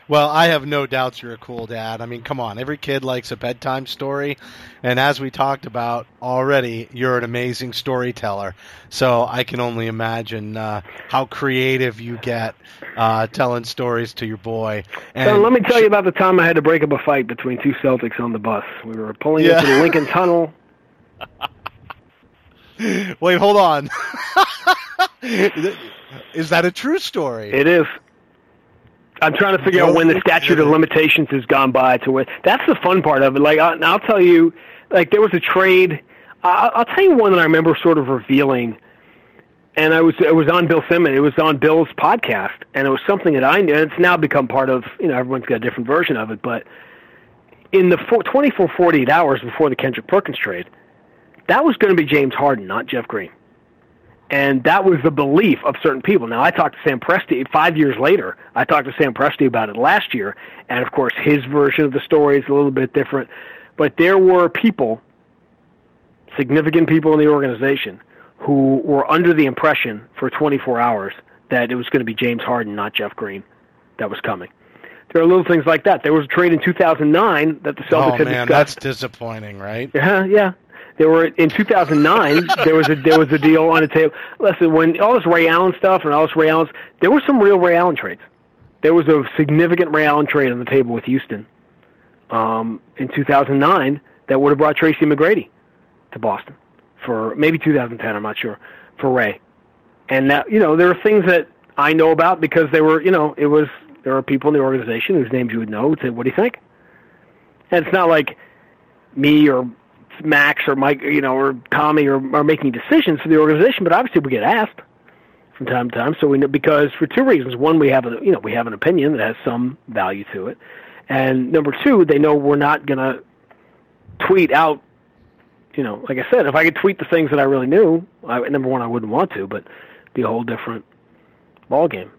Well, I have no doubts you're a cool dad. I mean, come on, every kid likes a bedtime story, and as we talked about already, you're an amazing storyteller. So I can only imagine uh, how creative you get uh, telling stories to your boy. And so let me tell you about the time I had to break up a fight between two Celtics on the bus. We were pulling Yeah. into the Lincoln Tunnel. <laughs> Wait, hold on. <laughs> Is that a true story? It is. I'm trying to figure out when the statute of limitations has gone by to where that's the fun part of it. Like, I, I'll tell you, like there was a trade. I, I'll tell you one that I remember sort of revealing, and I was it was on Bill Simmons. It was on Bill's podcast, and it was something that I knew. And it's now become part of. You know, everyone's got a different version of it, but in the four, 24, 48 hours before the Kendrick Perkins trade, that was going to be James Harden, not Jeff Green. And that was the belief of certain people. Now, I talked to Sam Presti five years later. I talked to Sam Presti about it last year, and of course, his version of the story is a little bit different. But there were people, significant people in the organization, who were under the impression for 24 hours that it was going to be James Harden, not Jeff Green, that was coming. There are little things like that. There was a trade in 2009 that the Celtics oh had man, discussed. that's disappointing, right? Uh-huh, yeah, yeah. There were in 2009. there was a there was a deal on the table. Listen, when all this Ray Allen stuff and all this Ray Allen, there were some real Ray Allen trades. There was a significant Ray Allen trade on the table with Houston um, in 2009 that would have brought Tracy McGrady to Boston for maybe 2010. I'm not sure for Ray. And that you know there are things that I know about because they were you know it was there are people in the organization whose names you would know would say, "What do you think?" And it's not like me or Max or Mike, you know, or Tommy are, are making decisions for the organization, but obviously we get asked from time to time. So we know because for two reasons: one, we have a you know we have an opinion that has some value to it, and number two, they know we're not going to tweet out. You know, like I said, if I could tweet the things that I really knew, I, number one, I wouldn't want to, but be a whole different ball game.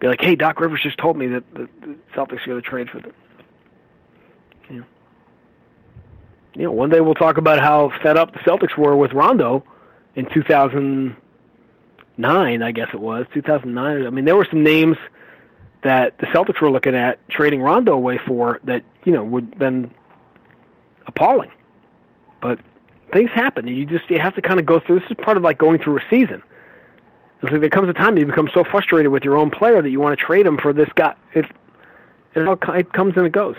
Be like, hey, Doc Rivers just told me that the, the Celtics are going to trade for the you know, one day we'll talk about how fed up the Celtics were with Rondo in 2009, I guess it was 2009. I mean, there were some names that the Celtics were looking at trading Rondo away for that you know would been appalling. But things happen. You just you have to kind of go through. This is part of like going through a season. It's like there comes a time you become so frustrated with your own player that you want to trade him for this guy. It it all it comes and it goes.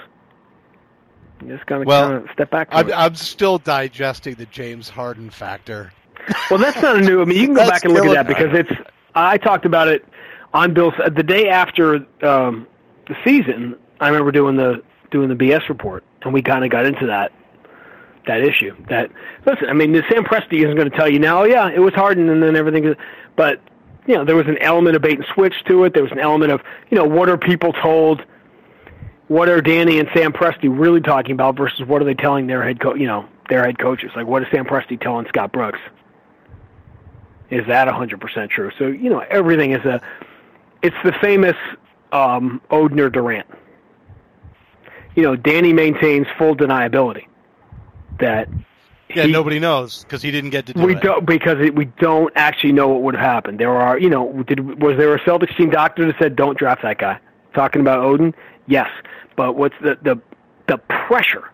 You just gotta Well, kind of step back. I'm. I'm still digesting the James Harden factor. <laughs> Well, that's not a new. I mean, you can go back and look at that because it's. I talked about it on Bill's the day after um, the season. I remember doing the doing the BS report, and we kind of got into that that issue. That listen, I mean, the Sam Presti isn't going to tell you now. Oh, yeah, it was Harden, and then everything. But you know, there was an element of bait and switch to it. There was an element of you know, what are people told? What are Danny and Sam Presti really talking about versus what are they telling their head coach? You know, their head coaches. Like, what is Sam Presti telling Scott Brooks? Is that 100% true? So, you know, everything is a, it's the famous um, Odner Durant. You know, Danny maintains full deniability that Yeah, he- nobody knows because he didn't get to do we it. don't because it, we don't actually know what would have happened. There are, you know, did was there a Celtics team doctor that said don't draft that guy? Talking about Oden, yes, but what's the the the pressure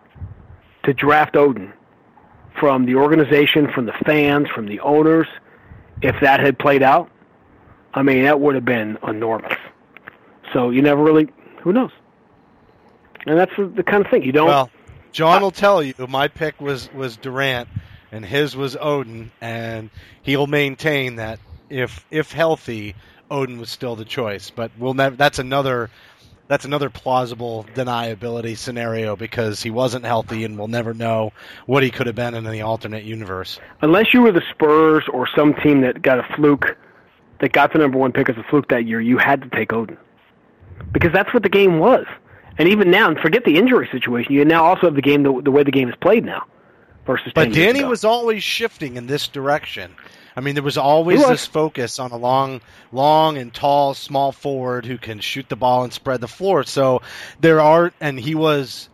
to draft Oden from the organization, from the fans, from the owners? If that had played out, I mean, that would have been enormous. So you never really, who knows? And that's the, the kind of thing you don't. Well, John uh, will tell you my pick was was Durant, and his was Oden, and he'll maintain that if if healthy, Oden was still the choice. But we'll never. That's another. That's another plausible deniability scenario because he wasn't healthy, and we'll never know what he could have been in the alternate universe. unless you were the Spurs or some team that got a fluke, that got the number one pick as a fluke that year, you had to take Oden because that's what the game was. And even now, and forget the injury situation, you now also have the game the, the way the game is played now versus. But Danny ago. was always shifting in this direction. I mean, there was always was. this focus on a long, long and tall, small forward who can shoot the ball and spread the floor. So there are, and he was,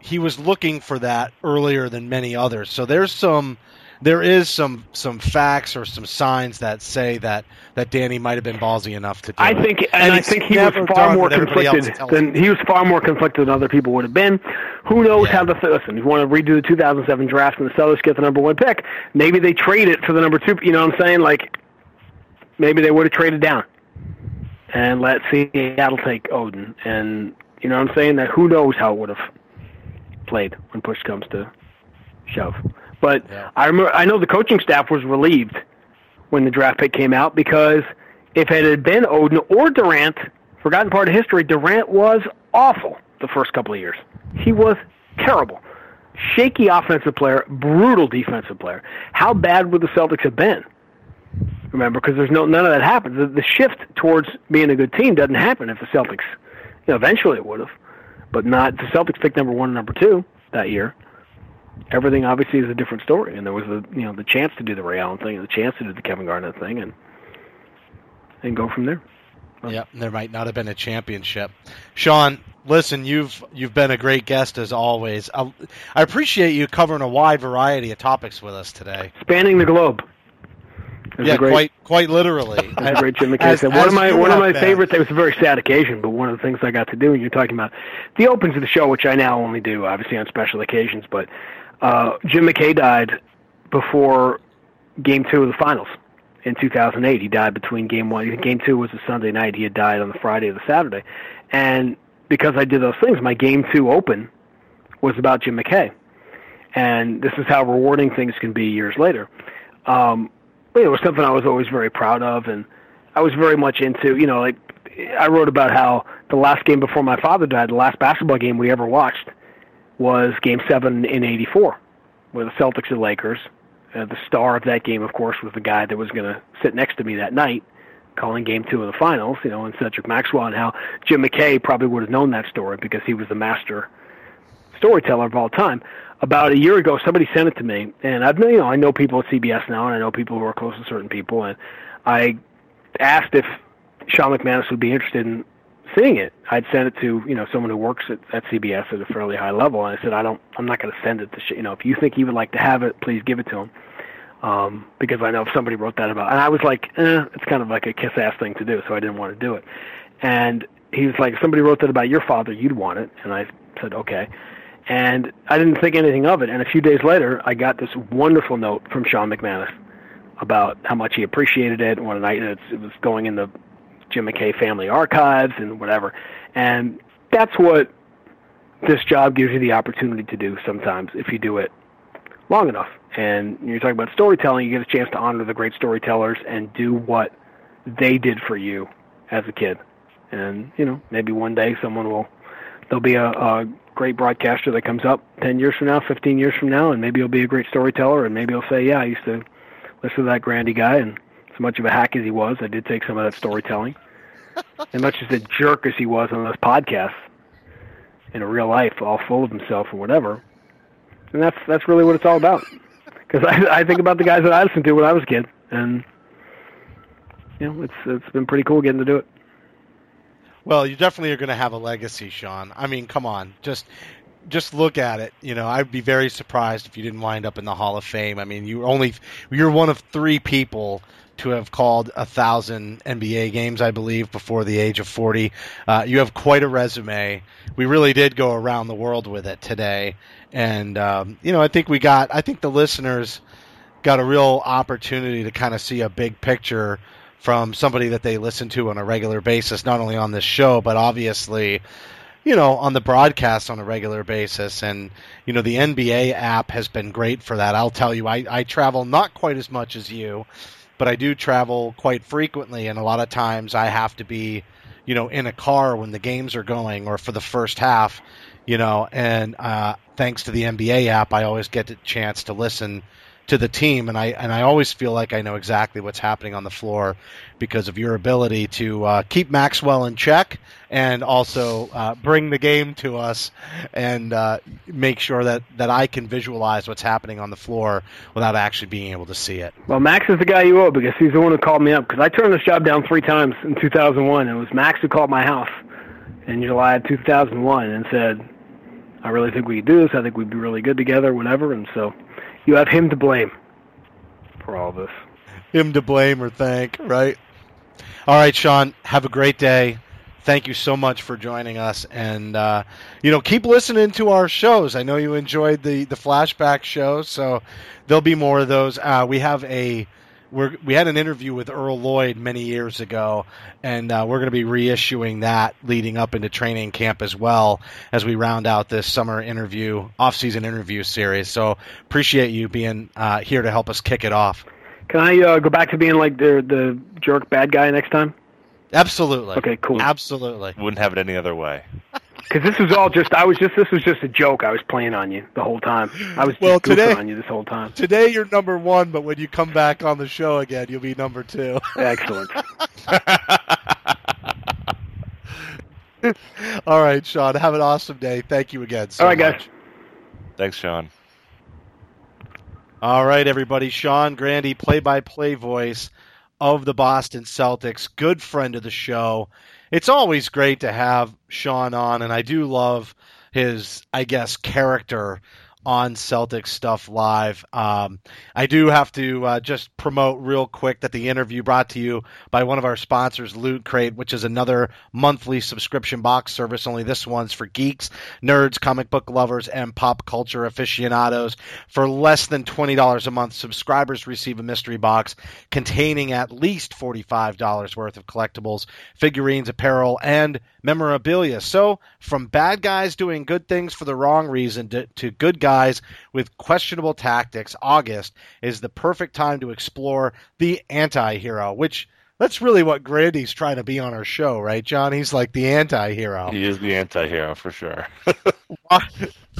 he was looking for that earlier than many others. So there's some, there is some some facts or some signs that say that that Danny might have been ballsy enough to do I it. think, and, I think he was far more what conflicted tells than he was far more conflicted than other people would have been. Who knows how the listen? If you want to redo the 2007 draft and the Sellers get the number one pick, maybe they trade it for the number two. You know what I'm saying? Like maybe they would have traded down and let Seattle take Oden. And you know what I'm saying? That who knows how it would have played when push comes to shove. But I remember, I know the coaching staff was relieved when the draft pick came out because if it had been Oden or Durant, forgotten part of history, Durant was awful the first couple of years. He was terrible. Shaky offensive player, brutal defensive player. How bad would the Celtics have been? Remember, because there's no none of that happens. The, the shift towards being a good team doesn't happen if the Celtics. You know, eventually it would have, but not. The Celtics picked number one and number two that year. Everything obviously is a different story, and there was the you know the chance to do the Ray Allen thing, and the chance to do the Kevin Garnett thing, and and go from there. Yep, there might not have been a championship. Sean, listen, you've you've been a great guest as always. I, I appreciate you covering a wide variety of topics with us today. Spanning the globe. It Yeah, great, quite quite literally. <laughs> As great Jim McKay said. One of my one of my been. favorites. It was a very sad occasion, but one of the things I got to do, and you're talking about the opens of the show, which I now only do obviously on special occasions. But uh, Jim McKay died before Game Two of the Finals in 2008. He died between Game One. Game Two was a Sunday night. He had died on the Friday or the Saturday, and because I did those things, my Game Two open was about Jim McKay, and this is how rewarding things can be years later. Um, it was something I was always very proud of, and I was very much into. You know, like I wrote about how the last game before my father died, the last basketball game we ever watched, was Game Seven in '84, where the Celtics and Lakers. Uh, the star of that game, of course, was the guy that was going to sit next to me that night, calling Game Two of the finals. You know, and Cedric Maxwell, and how Jim McKay probably would have known that story because he was the master storyteller of all time. About a year ago, somebody sent it to me, and I've you know I know people at CBS now, and I know people who are close to certain people, and I asked if Sean McManus would be interested in seeing it. I'd sent it to you know someone who works at, at CBS at a fairly high level, and I said I don't, I'm not going to send it to sh- you know if you think he would like to have it, please give it to him, um, because I know if somebody wrote that about, and I was like, eh, it's kind of like a kiss ass thing to do, so I didn't want to do it, and he was like, if somebody wrote that about your father, you'd want it, and I said okay. And I didn't think anything of it. And a few days later, I got this wonderful note from Sean McManus about how much he appreciated it. and What night it was going in the Jim McKay family archives and whatever. And that's what this job gives you the opportunity to do sometimes if you do it long enough. And you're talking about storytelling, you get a chance to honor the great storytellers and do what they did for you as a kid. And, you know, maybe one day someone will, there'll be a, a great broadcaster that comes up 10 years from now, 15 years from now, and maybe he'll be a great storyteller, and maybe he'll say, yeah, I used to listen to that Grande guy, and as much of a hack as he was, I did take some of that storytelling. and much as a jerk as he was on those podcasts, in real life, all full of himself or whatever, and that's that's really what it's all about. Because I, I think about the guys that I listened to when I was a kid, and you know, it's it's been pretty cool getting to do it. Well, you definitely are going to have a legacy, Sean. I mean, come on, just just look at it. You know, I'd be very surprised if you didn't wind up in the Hall of Fame. I mean, you only you're one of three people to have called a thousand NBA games, I believe, before the age of forty. Uh, you have quite a resume. We really did go around the world with it today, and um, you know, I think we got. I think the listeners got a real opportunity to kind of see a big picture from somebody that they listen to on a regular basis, not only on this show, but obviously, you know, on the broadcast on a regular basis. And, you know, the NBA app has been great for that. I'll tell you, I, I travel not quite as much as you, but I do travel quite frequently. And a lot of times I have to be, you know, in a car when the games are going or for the first half, you know, and uh, thanks to the NBA app, I always get the chance to listen to the team, and I and I always feel like I know exactly what's happening on the floor because of your ability to uh, keep Maxwell in check and also uh, bring the game to us and uh, make sure that that I can visualize what's happening on the floor without actually being able to see it. Well, Max is the guy you owe because he's the one who called me up because I turned this job down three times in 2001. It was Max who called my house in July of 2001 and said, "I really think we could do this. I think we'd be really good together, whatever." And so, you have him to blame for all this. Him to blame or thank, right? All right, Sean. Have a great day. Thank you so much for joining us, and uh, you know, keep listening to our shows. I know you enjoyed the the flashback show, so there'll be more of those. Uh, we have a we're, we had an interview with Earl Lloyd many years ago, and uh, we're going to be reissuing that leading up into training camp as well as we round out this summer interview, off-season interview series. So appreciate you being uh, here to help us kick it off. Can I uh, go back to being like the the jerk bad guy next time? Absolutely. Okay, cool. Absolutely. Wouldn't have it any other way. <laughs> Because this was all just I was just this was just a joke I was playing on you the whole time. I was just Well, goofing today- on you this whole time. Today you're number one, but when you come back on the show again, you'll be number two. Excellent. <laughs> All right, Sean. Have an awesome day. Thank you again. So all right, much. guys. Thanks, Sean. All right, everybody. Sean Grande, play by play voice of the Boston Celtics, good friend of the show. It's always great to have Sean on, and I do love his, I guess, character on Celtics Stuff Live. Um, I do have to uh, just promote real quick that the interview brought to you by one of our sponsors, Loot Crate, which is another monthly subscription box service. Only this one's for geeks, nerds, comic book lovers, and pop culture aficionados. For less than $20 a month, subscribers receive a mystery box containing at least $45 worth of collectibles, figurines, apparel, and memorabilia. So, from bad guys doing good things for the wrong reason to, to good guys with questionable tactics, August is the perfect time to explore the anti hero, which that's really what Grande's trying to be on our show, right, John? He's like the anti hero. He is the anti-hero for sure. <laughs>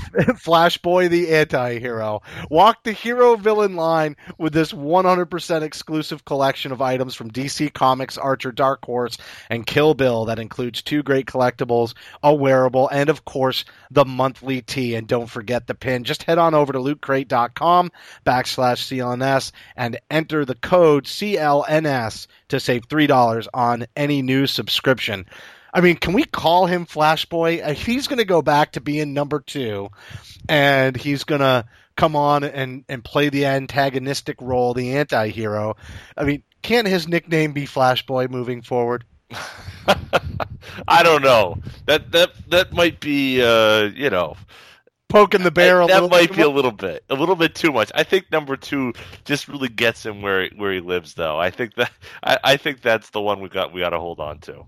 <laughs> Flash Boy, the anti-hero. Walk the hero villain line with this 100% exclusive collection of items from DC Comics, Archer, Dark Horse, and Kill Bill that includes two great collectibles, a wearable, and of course the monthly tee. And don't forget the pin. Just head on over to lootcrate.com backslash CLNS and enter the code CLNS to save $3 on any new subscription. I mean, can we call him Flash Boy? Uh, He's going to go back to being number two, and he's going to come on and, and play the antagonistic role, the anti hero. I mean, can't his nickname be Flash Boy moving forward? <laughs> I don't know. That that that might be uh, you know poking the bear a that little might too be a little bit a little bit too much. I think number two just really gets him where where he lives though. I think that I, I think that's the one we got we got to hold on to.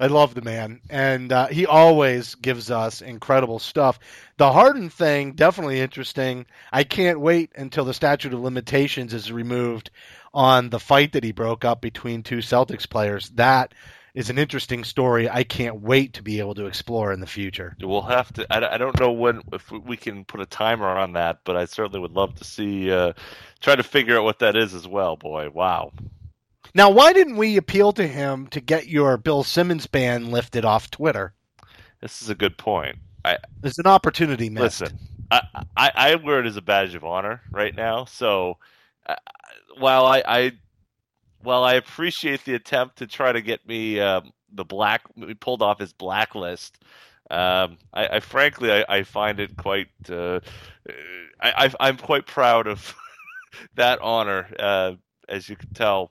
I love the man, and uh, he always gives us incredible stuff. The Harden thing definitely interesting. I can't wait until the statute of limitations is removed on the fight that he broke up between two Celtics players. That is an interesting story. I can't wait to be able to explore in the future. We'll have to. I, I don't know when if we can put a timer on that, but I certainly would love to see. Uh, try to figure out what that is as well. Boy, wow. Now, why didn't we appeal to him to get your Bill Simmons ban lifted off Twitter? This is a good point. I There's an opportunity missed. listen. I, I I wear it as a badge of honor right now. So uh, while I, I while I appreciate the attempt to try to get me um, the black pulled off his blacklist, um, I, I frankly I, I find it quite. Uh, I, I I'm quite proud of <laughs> that honor. Uh, as you can tell,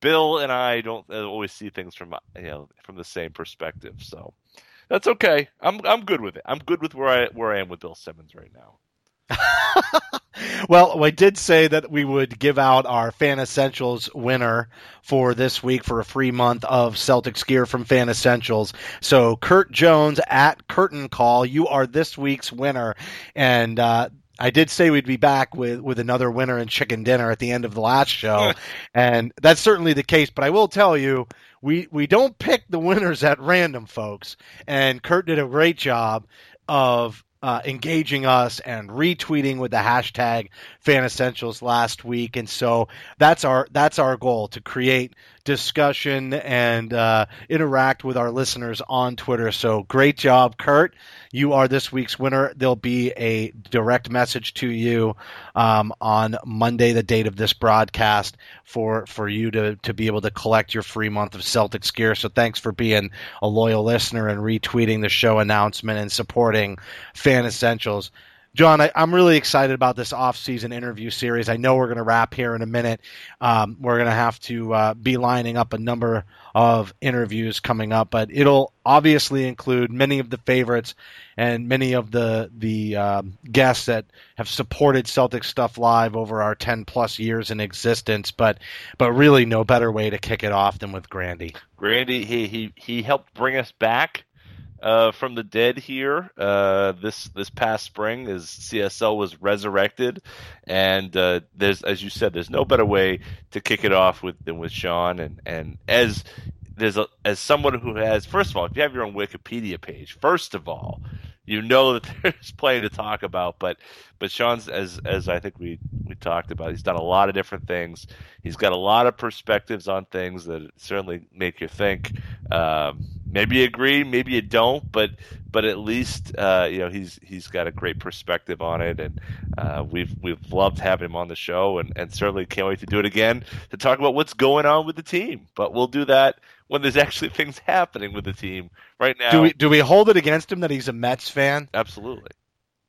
Bill and I don't uh, always see things from you know from the same perspective. So that's okay. I'm I'm good with it. I'm good with where I where I am with Bill Simmons right now. <laughs> Well, I did say that we would give out our Fan Essentials winner for this week for a free month of Celtics gear from Fan Essentials. So, Kurt Jones at Curtain Call, you are this week's winner. And, uh, I did say we'd be back with, with another winner and chicken dinner at the end of the last show, <laughs> and that's certainly the case. But I will tell you, we we don't pick the winners at random, folks. And Kurt did a great job of uh, engaging us and retweeting with the hashtag Fan Essentials last week, and so that's our that's our goal to create discussion and uh, interact with our listeners on Twitter. So great job, Kurt! You are this week's winner. There'll be a direct message to you um, on Monday, the date of this broadcast, for for you to to be able to collect your free month of Celtics gear. So thanks for being a loyal listener and retweeting the show announcement and supporting Fan Essentials. John, I, am really excited about this off-season interview series. I know we're going to wrap here in a minute. Um, we're going to have to uh, be lining up a number of interviews coming up, but it'll obviously include many of the favorites and many of the the um, guests that have supported Celtic Stuff Live over our 10 plus years in existence. But but really, no better way to kick it off than with Grande. Grande, he he he helped bring us back uh, from the dead here uh, this this past spring as CSL was resurrected, and uh, there's as you said, there's no better way to kick it off with than with Sean, and and as there's a as someone who has first of all, if you have your own Wikipedia page, first of all, you know that <laughs> there's plenty to talk about. But but Sean's as as I think we we talked about, he's done a lot of different things. He's got a lot of perspectives on things that certainly make you think. Um, maybe you agree, maybe you don't, but but at least uh, you know he's he's got a great perspective on it, and uh, we've we've loved having him on the show, and, and certainly can't wait to do it again to talk about what's going on with the team. But we'll do that when there's actually <laughs> things happening with the team. Right now, do we do we hold it against him that he's a Mets fan? Absolutely.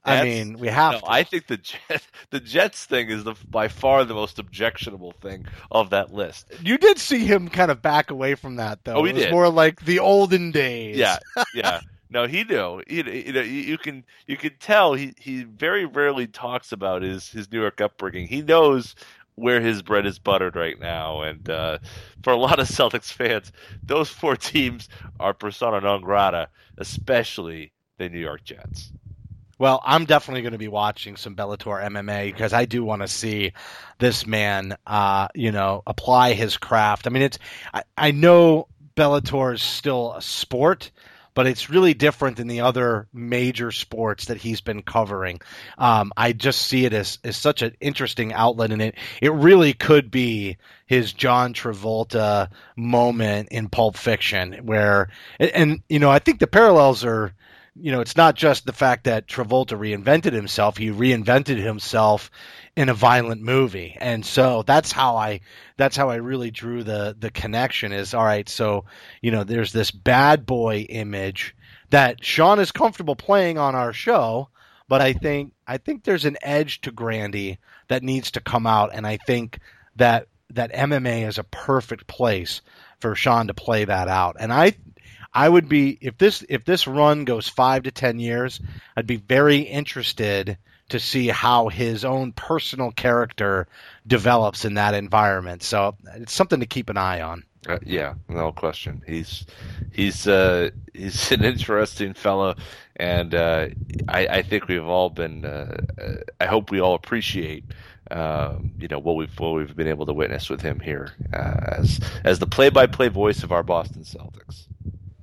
I mean, we have. No, I think the Jet, <laughs> the Jets thing is the by far the most objectionable thing of that list. You did see him kind of back away from that, though. Oh, he it was did. More like the olden days. Yeah, <laughs> yeah. No, he knew. You you, know, you can you can tell he he very rarely talks about his his New York upbringing. He knows where his bread is buttered right now, and uh, for a lot of Celtics fans, those four teams are persona non grata, especially the New York Jets. Well, I'm definitely going to be watching some Bellator MMA because I do want to see this man, uh, you know, apply his craft. I mean, it's I, I know Bellator is still a sport, but it's really different than the other major sports that he's been covering. Um, I just see it as, as such an interesting outlet, and it it really could be his John Travolta moment in Pulp Fiction, where and, and you know I think the parallels are you know, it's not just the fact that Travolta reinvented himself; he reinvented himself in a violent movie, and so that's how I that's how I really drew the the connection. Is all right. So you know, there's this bad boy image that Sean is comfortable playing on our show, but I think I think there's an edge to Grande that needs to come out, and I think that that MMA is a perfect place for Sean to play that out. And I I would be if this if this run goes five to ten years, I'd be very interested to see how his own personal character develops in that environment. So it's something to keep an eye on. Uh, yeah, no question. He's he's uh, he's an <laughs> interesting fellow, and uh, I, I think we've all been. Uh, I hope we all appreciate. Um, you know what we've what we've been able to witness with him here uh, as as the play-by-play voice of our Boston Celtics.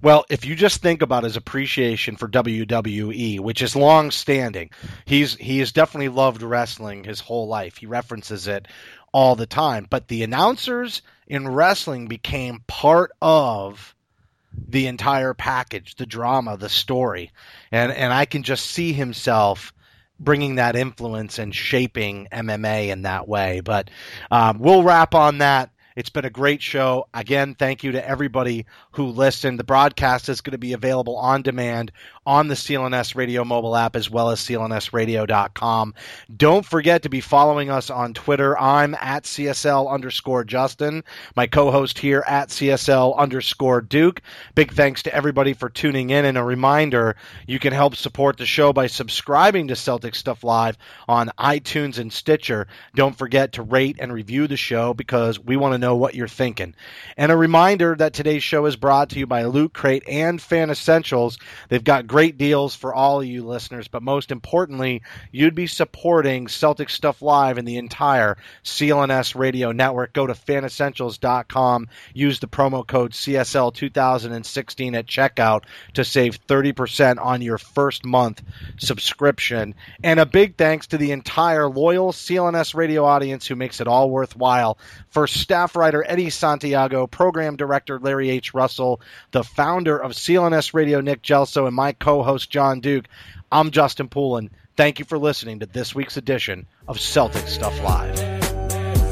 Well, if you just think about his appreciation for WWE, which is long standing, he's he has definitely loved wrestling his whole life. He references it all the time. But the announcers in wrestling became part of the entire package, the drama, the story. And and I can just see himself bringing that influence and shaping MMA in that way. But um, we'll wrap on that it's been a great show. Again, thank you to everybody who listen. The broadcast is going to be available on demand on the CLNS Radio mobile app as well as clnsradio.com. Don't forget to be following us on Twitter. I'm at CSL underscore Justin, my co-host here at CSL underscore Duke. Big thanks to everybody for tuning in and a reminder, you can help support the show by subscribing to Celtic Stuff Live on iTunes and Stitcher. Don't forget to rate and review the show because we want to know what you're thinking. And a reminder that today's show is brought to you by Loot Crate and Fan Essentials. They've got great deals for all of you listeners, but most importantly, you'd be supporting Celtic Stuff Live and the entire CLNS radio network. Go to fanessentials.com, use the promo code CSL2016 at checkout to save 30% on your first month subscription. And a big thanks to the entire loyal CLNS radio audience who makes it all worthwhile. For staff writer Eddie Santiago, program director Larry H. Russell, the founder of CLNS Radio Nick Gelso, and my co-host John Duke. I'm Justin Poulin. Thank you for listening to this week's edition of Celtic Stuff Live.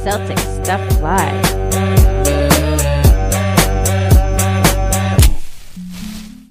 Celtic Stuff Live.